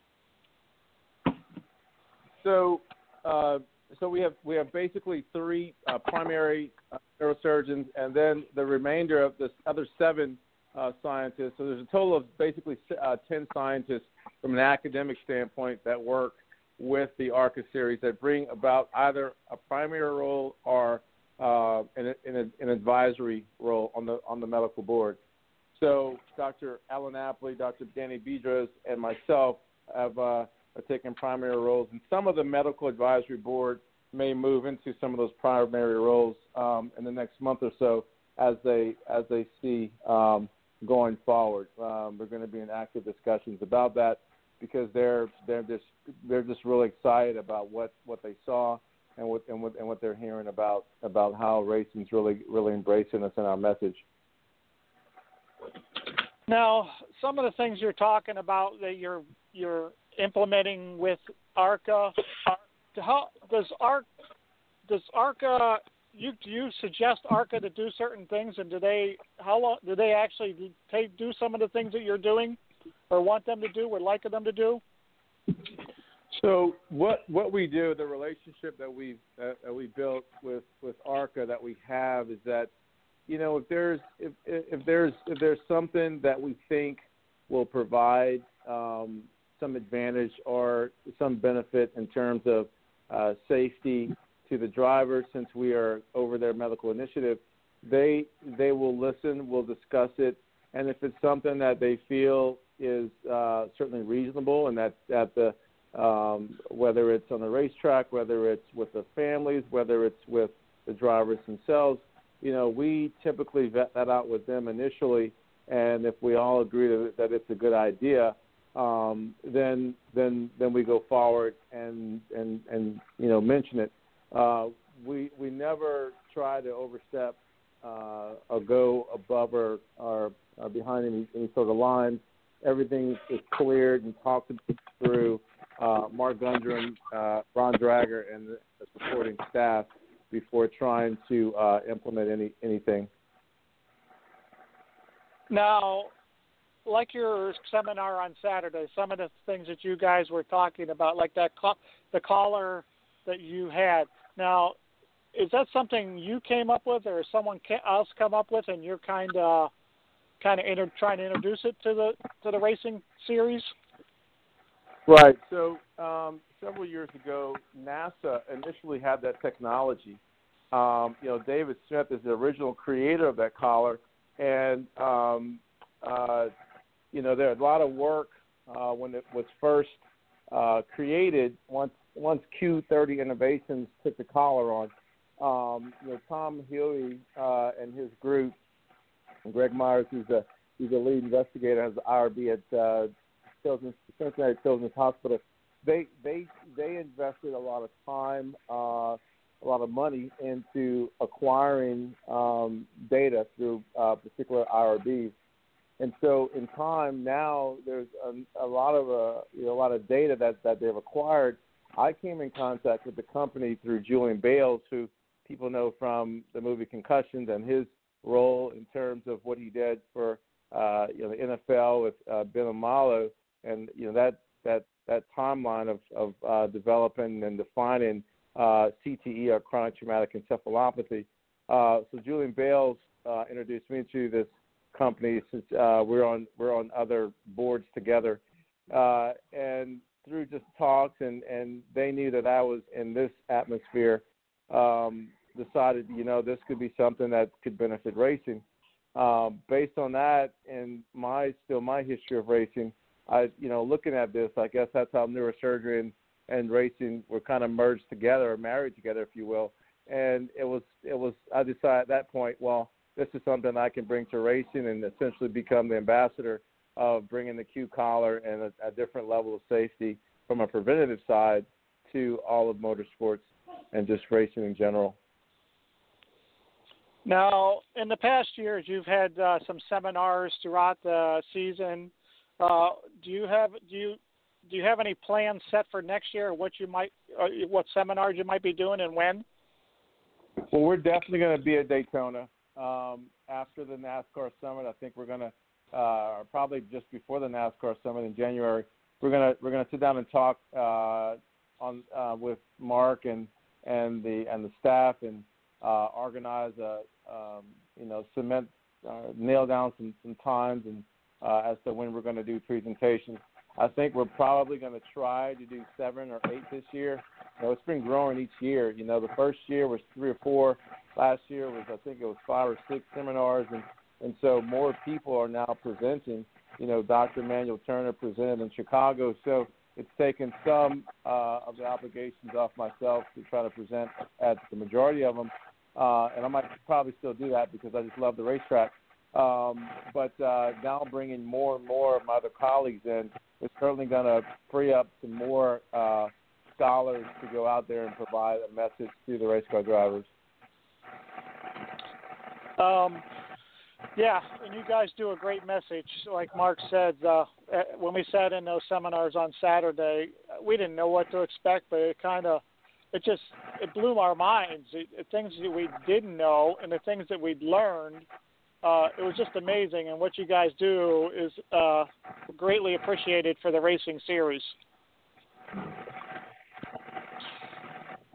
So, uh, so we have we have basically three uh, primary uh, neurosurgeons, and then the remainder of the other seven uh, scientists. So there's a total of basically uh, ten scientists from an academic standpoint that work with the ARCA series that bring about either a primary role or uh, an, an, an advisory role on the on the medical board. So Dr. Alan Apley, Dr. Danny Bedros, and myself have uh, taking primary roles, in some of the medical advisory board may move into some of those primary roles um, in the next month or so as they as they see um, going forward. Um, we're going to be in active discussions about that because they're they're just they're just really excited about what what they saw and what and what and what they're hearing about about how racing's really really embracing us and our message. Now, some of the things you're talking about that you're you're implementing with ARCA, how does ARC does ARCA you do you suggest ARCA to do certain things, and do they how long do they actually take, do some of the things that you're doing, or want them to do, or like them to do? So what what we do, the relationship that we uh, that we built with with ARCA that we have is that you know if there's if if there's if there's something that we think will provide um, some advantage or some benefit in terms of uh, safety to the driver, since we are over their medical initiative, they they will listen, we'll discuss it, and if it's something that they feel is uh, certainly reasonable and that at the um, whether it's on the racetrack, whether it's with the families, whether it's with the drivers themselves, you know, we typically vet that out with them initially, and if we all agree that, that it's a good idea, um, then then then we go forward and and and you know mention it. Uh, we we never try to overstep uh, or go above or, or, behind any, any sort of line. Everything is cleared and talked through. Uh, Mark Gundren, uh, Ron Drager, and the, the supporting staff before trying to uh, implement any anything. Now, like your seminar on Saturday, some of the things that you guys were talking about, like that the caller that you had. Now, is that something you came up with, or someone else come up with, and you're kind of kind of inter- trying to introduce it to the to the racing series? Right. So um, several years ago, NASA initially had that technology. Um, you know, David Smith is the original creator of that collar, and um, uh, you know, there's a lot of work uh, when it was first uh, created. Once once Q30 Innovations took the collar on, um, you know, Tom Huey uh, and his group, and Greg Myers, who's a he's a lead investigator, has the IRB at uh, Children's, Cincinnati Children's Hospital. They they they invested a lot of time, uh, a lot of money into acquiring um, data through uh, particular IRBs. And so, in time now, there's a, a lot of uh, you know, a lot of data that that they've acquired. I came in contact with the company through Julian Bailes, who people know from the movie Concussions and his role in terms of what he did for uh, you know the NFL with uh, Malo, and you know that that that timeline of of uh, developing and defining uh, CTE or chronic traumatic encephalopathy. Uh, so Julian Bailes uh, introduced me to this company since uh, we're on we're on other boards together, uh, and through just talks and and they knew that I was in this atmosphere. Um, decided, you know, this could be something that could benefit racing. Um, based on that and my still my history of racing, I you know looking at this, I guess that's how neurosurgery and, and racing were kind of merged together or married together, if you will. And it was it was I decided at that point, well, this is something I can bring to racing and essentially become the ambassador of bringing the Q collar and a, a different level of safety from a preventative side to all of motorsports and just racing in general. Now, in the past years, you've had uh, some seminars throughout the season. Uh, do you have do you do you have any plans set for next year? What you might uh, what seminars you might be doing and when? Well, we're definitely going to be at Daytona um, after the NASCAR Summit. I think we're going to uh, probably just before the NASCAR Summit in January. We're gonna we're gonna sit down and talk uh, on uh, with Mark and and the and the staff and uh, organize a um, you know cement uh, nail down some some times and uh, as to when we're going to do presentations. I think we're probably going to try to do seven or eight this year. You know, it's been growing each year. You know, the first year was three or four. Last year was I think it was five or six seminars, and and so more people are now presenting. You know, Dr. Manuel Turner presented in Chicago, so it's taken some uh, of the obligations off myself to try to present at the majority of them uh, and I might probably still do that because I just love the racetrack. Um, but uh, now bringing more and more of my other colleagues in is certainly going to free up some more uh, scholars to go out there and provide a message to the race car drivers. Um, yeah, and you guys do a great message. Like Mark said, uh, when we sat in those seminars on Saturday, we didn't know what to expect, but it kind of it just it blew our minds. It, it, things that we didn't know and the things that we'd learned. Uh, it was just amazing, and what you guys do is uh, greatly appreciated for the racing series.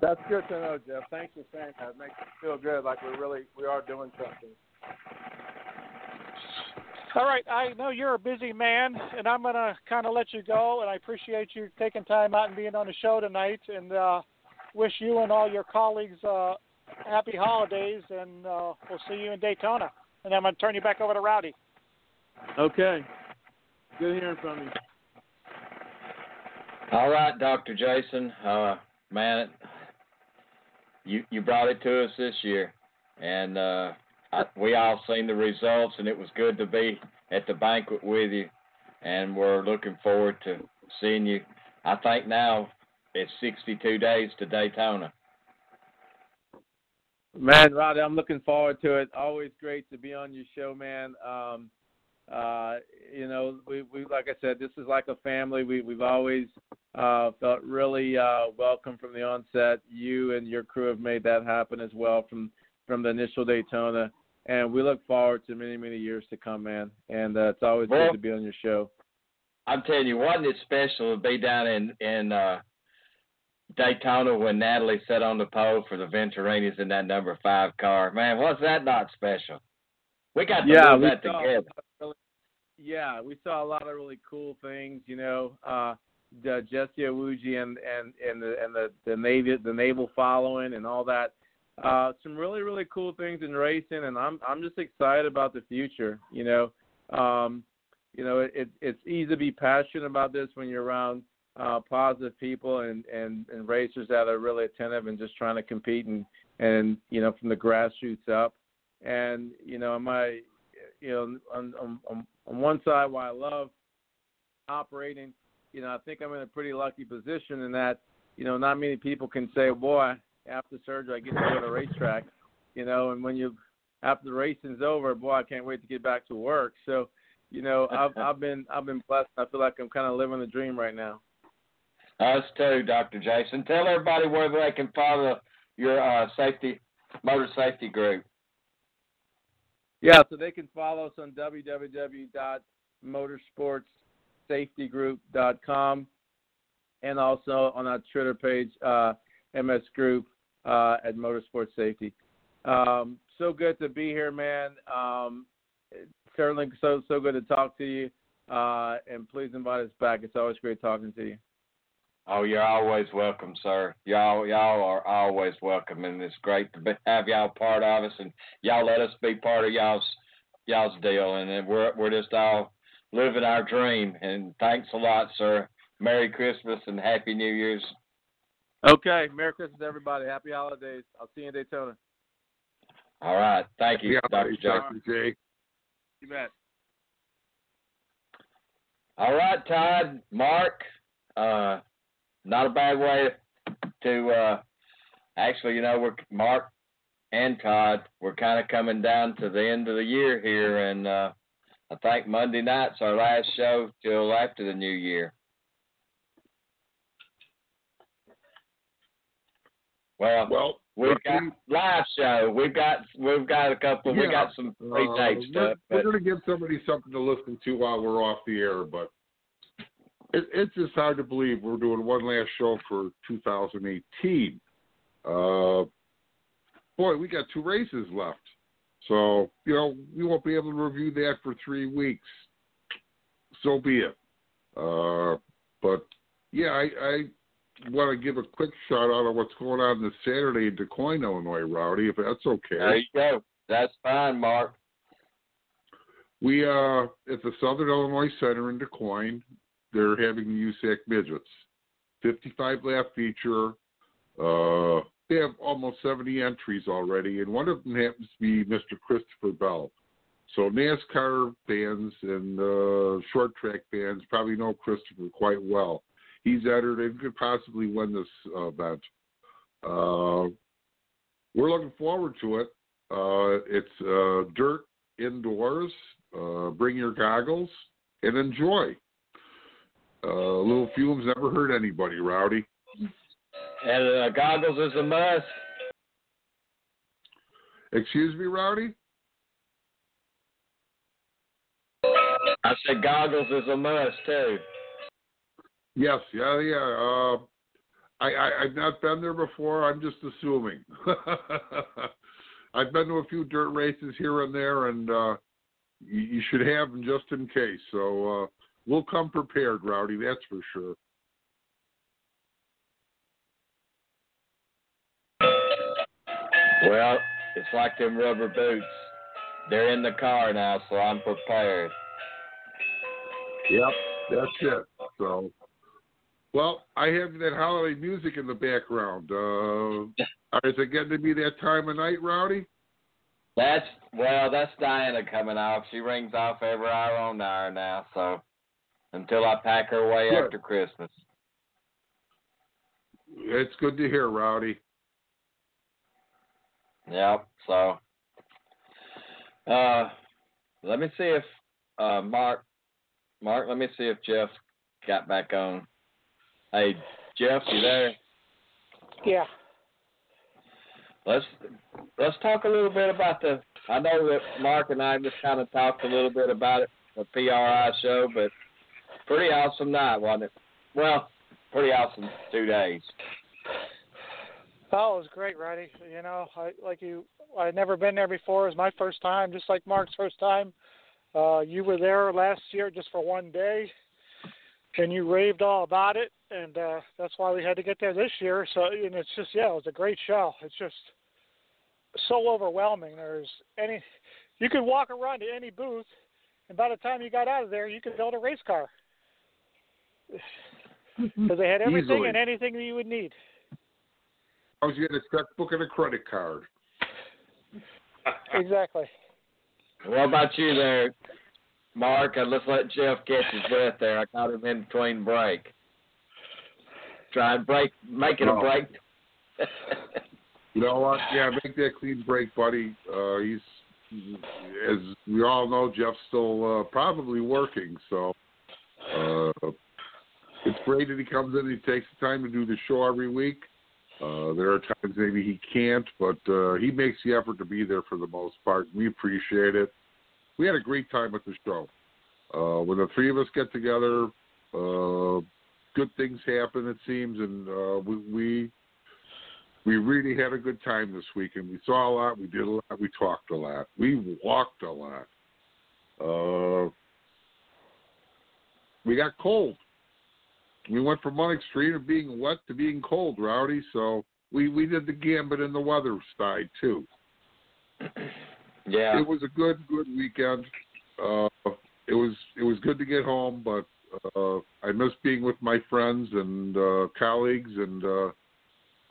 That's good to know, Jeff. Thanks for saying that. It makes us feel good, like we're really we are doing something. All right, I know you're a busy man, and I'm gonna kind of let you go. And I appreciate you taking time out and being on the show tonight. And uh, wish you and all your colleagues uh, happy holidays, and uh, we'll see you in Daytona. And I'm going to turn you back over to Rowdy. Okay. Good hearing from you. All right, Dr. Jason. Uh, man, you you brought it to us this year. and uh, I, we all seen the results, and it was good to be at the banquet with you, and we're looking forward to seeing you. I think now it's 62 days to Daytona. Man, Roddy, I'm looking forward to it. Always great to be on your show, man. Um, uh, you know, we, we like I said, this is like a family. We we've always uh, felt really uh, welcome from the onset. You and your crew have made that happen as well from from the initial Daytona, and we look forward to many many years to come, man. And uh, it's always Well- good to be on your show. I'm telling you, wasn't it special to be down in in uh, Daytona when Natalie sat on the pole for the Venturinis in that number five car? Man, was that not special? We got to Yeah, that saw- together. Yeah, we saw a lot of really cool things. You know, uh, the Jesse Iwuji and and and the and the the navy the naval following and all that. Uh, some really really cool things in racing, and I'm I'm just excited about the future. You know, um, you know it, it it's easy to be passionate about this when you're around uh, positive people and and and racers that are really attentive and just trying to compete and and you know from the grassroots up. And you know, my you know, on, on on on one side, why I love operating, you know, I think I'm in a pretty lucky position in that, you know, not many people can say, "Boy, after surgery, I get to go to racetrack," you know, and when you after the racing's over, boy, I can't wait to get back to work. So, you know, I've I've been I've been blessed. I feel like I'm kind of living the dream right now. Us too, Dr. Jason. Tell everybody where they can follow your uh, safety motor safety group. Yeah, so they can follow us on www.motorsportssafetygroup.com and also on our Twitter page, uh, MS Group uh, at Motorsport Safety. Um, so good to be here, man. Um, certainly so so good to talk to you. Uh, and please invite us back. It's always great talking to you. Oh, you're always welcome, sir. Y'all, y'all are always welcome, and it's great to be, have y'all part of us, and y'all let us be part of y'all's y'all's deal, and we're we're just all living our dream. And thanks a lot, sir. Merry Christmas and Happy New Year's. Okay, Merry Christmas, everybody. Happy holidays. I'll see you in Daytona. All right, thank you, Yeah, Dr. Jason. Dr. J. You bet. All right, Todd, Mark. Uh, not a bad way to. Uh, actually, you know, we're Mark and Todd. We're kind of coming down to the end of the year here, and uh, I think Monday night's our last show till after the new year. Well, Well, we've got live show. We've got we've got a couple. We got some pre Uh, tape we're, we're going to give somebody something to listen to while we're off the air, but it, it's just hard to believe we're doing one last show for 2018. Uh, boy, we got two races left, so you know we won't be able to review that for three weeks. So be it. Uh, but yeah, I, I want to give a quick shout out on what's going on this Saturday in Du Quoin, Illinois, Rowdy, if that's okay. there you go. That's fine, Mark. We uh at the Southern Illinois Center in Du Quoin, they're having the USAC midgets. Fifty-five lap feature. Uh, they have almost seventy entries already, and one of them happens to be Mr. Christopher Bell. So NASCAR fans and uh, short track fans probably know Christopher quite well. He's entered and could possibly win this uh, event. Uh, we're looking forward to it. Uh, it's uh, dirt indoors. Uh, bring your goggles and enjoy. Uh, little fumes never hurt anybody, Rowdy. And uh, goggles is a must. Excuse me, Rowdy? I said goggles is a must too. Yes, yeah, yeah. Uh, I, I, I've not been there before. I'm just assuming. I've been to a few dirt races here and there, and uh, you, you should have them just in case. So uh, we'll come prepared, Rowdy. That's for sure. Well, it's like them rubber boots. They're in the car now, so I'm prepared. Yep, that's it. So, well, I have that holiday music in the background. Uh, is it getting to be that time of night, Rowdy? That's well, that's Diana coming off. She rings off every hour on the hour now, so until I pack her away Good. after Christmas. It's good to hear, Rowdy. Yep. So, uh, let me see if uh Mark, Mark, let me see if Jeff got back on. Hey, Jeff, you there? Yeah. Let's let's talk a little bit about the. I know that Mark and I just kind of talked a little bit about it, the PRI show, but pretty awesome night, wasn't it? Well, pretty awesome two days. Oh, it was great, Rowdy. You know, I like you. I'd never been there before. It was my first time, just like Mark's first time. Uh, you were there last year just for one day, and you raved all about it, and uh, that's why we had to get there this year. So, and it's just yeah, it was a great show. It's just so overwhelming. There's any, you could walk around to any booth, and by the time you got out of there, you could build a race car because they had everything Easily. and anything that you would need. I was getting a checkbook and a credit card. Exactly. What about you there, Mark? And let's let Jeff catch his breath there. I caught him in between break. Try and break, make it a Oh. break. You know what? Yeah, make that clean break, buddy. Uh, he's, as we all know, Jeff's still uh, probably working. So uh, it's great that he comes in and he takes the time to do the show every week. Uh, there are times maybe he can't, but uh, he makes the effort to be there for the most part. We appreciate it. We had a great time at the show. Uh, when the three of us get together, uh, good things happen, it seems, and uh, we, we we really had a good time this weekend. We saw a lot, we did a lot, we talked a lot, we walked a lot. Uh, we got cold. We went from one extreme of being wet to being cold, Rowdy. So we we did the gambit in the weather side too. Yeah. It was a good good weekend. Uh, it was it was good to get home, but uh, I miss being with my friends and uh, colleagues and uh,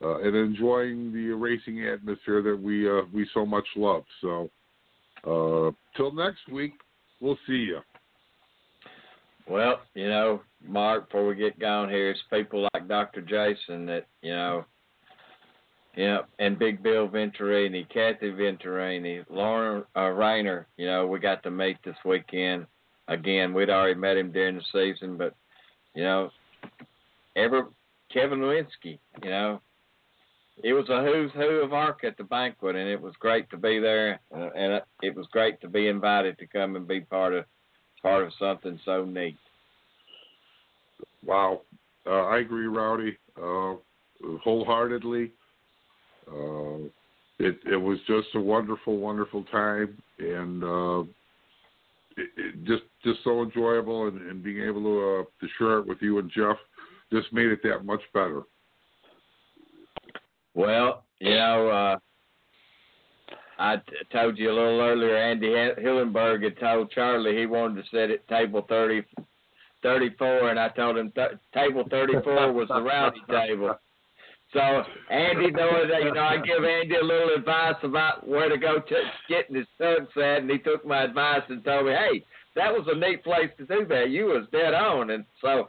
uh, and enjoying the racing atmosphere that we uh, we so much love. So uh, till next week, we'll see you. Well, you know, Mark, before we get going here, it's people like Dr. Jason that, you know, you know, and Big Bill Venturini, Kathy Venturini, Lauren uh, Rayner, you know, we got to meet this weekend. Again, we'd already met him during the season, but, you know, ever Kevin Lewinsky, you know, it was a who's who of ARCA at the banquet, and it was great to be there, uh, and it was great to be invited to come and be part of part of something so neat. Wow, uh, I agree, Rowdy, uh, wholeheartedly. Uh, it it was just a wonderful, wonderful time, and uh, it, it just just so enjoyable, and, and being able to uh, to share it with you and Jeff just made it that much better. Well, you know, uh, I t- told you a little earlier, Andy Hillenberg had told Charlie he wanted to sit at table 30, 34, and I told him th- table 34 was the rowdy table. So Andy knowing that, you know, I give Andy a little advice about where to go to getting his son set, and he took my advice and told me, hey, that was a neat place to do that. You was dead on, and so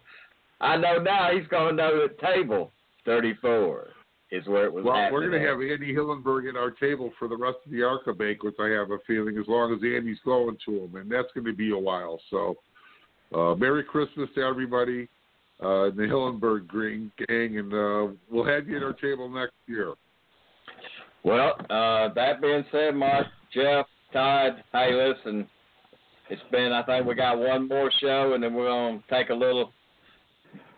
I know now he's going to know that table 34 is where it was. Well, we're going to have Andy Hillenberg at our table for the rest of the ARCA banquets. I have a feeling, as long as Andy's going to them, and that's going to be a while. So, uh, Merry Christmas to everybody, uh, in the Hillenberg Green gang, and uh, we'll have you at our table next year. Well, uh, that being said, Mark, Jeff, Todd, hey, listen, it's been, I think we got one more show, and then we're going to take a little.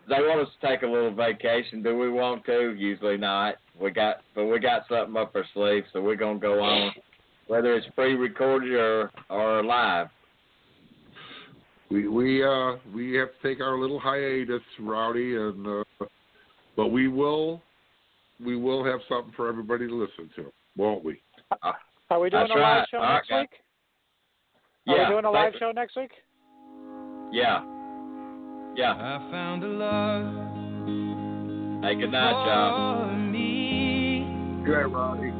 They want us to take a little vacation. Do we want to? Usually not. We got, but we got something up our sleeve, so we're gonna go on, whether it's pre-recorded or or live. We we uh we have to take our little hiatus, Rowdy, and uh, but we will we will have something for everybody to listen to, won't we? Are we doing That's a live show All right, next guys. week? Are Yeah, we doing a live show next week? Yeah, yeah. I found a love. Hey, good night, John. Me. Good, Robbie.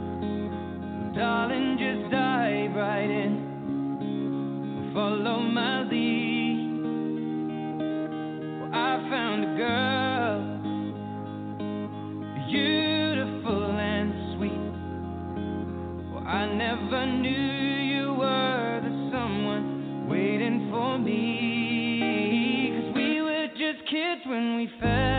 Darling, just dive right in. Follow my lead. Well, I found a girl. Beautiful and sweet. Well, I never knew. when we fell.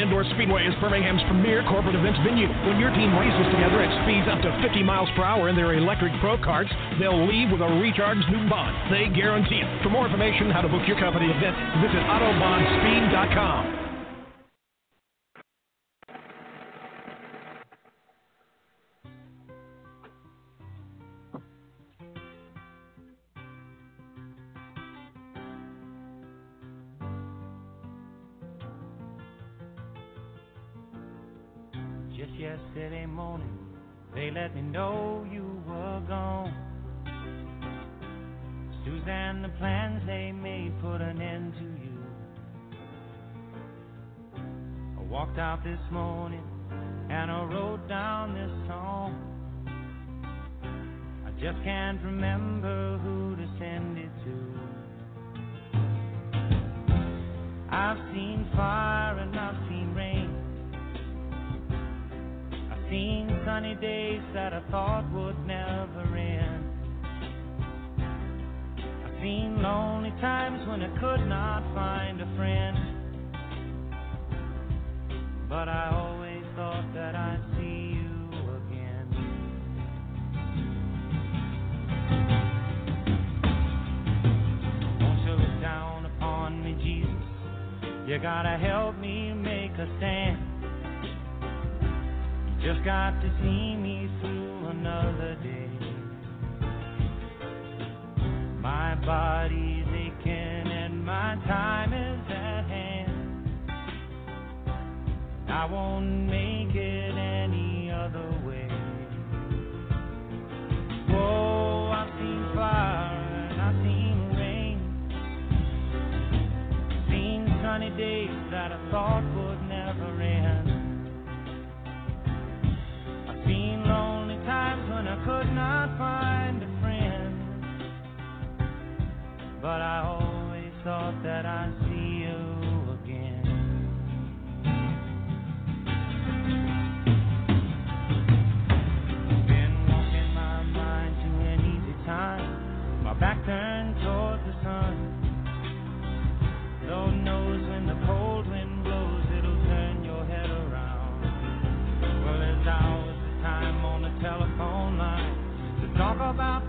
Indoor Speedway is Birmingham's premier corporate events venue. When your team races together at speeds up to 50 miles per hour in their electric pro carts, they'll leave with a recharged new bond. They guarantee it. For more information how to book your company event, visit autobahnspeed.com. just got to see me through another day. My body's aching and my time is at hand. I won't make it any other way. Whoa, I've seen fire and I've seen rain. Seen sunny days that I thought But I always thought that I'd see you again. Been walking my mind to an easy time. My back turned towards the sun. Lord knows when the cold wind blows, it'll turn your head around. Well, there's hours of time on the telephone line to talk about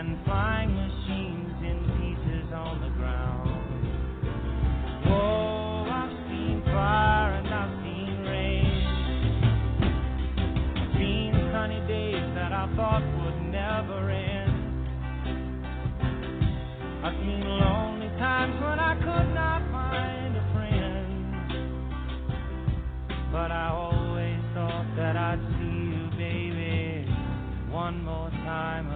and flying machines in pieces on the ground. Whoa, I've seen fire and I've seen rain. I've seen sunny days that I thought would never end. I've seen lonely times when I could not find a friend. But I always thought that I'd see you, baby, one more time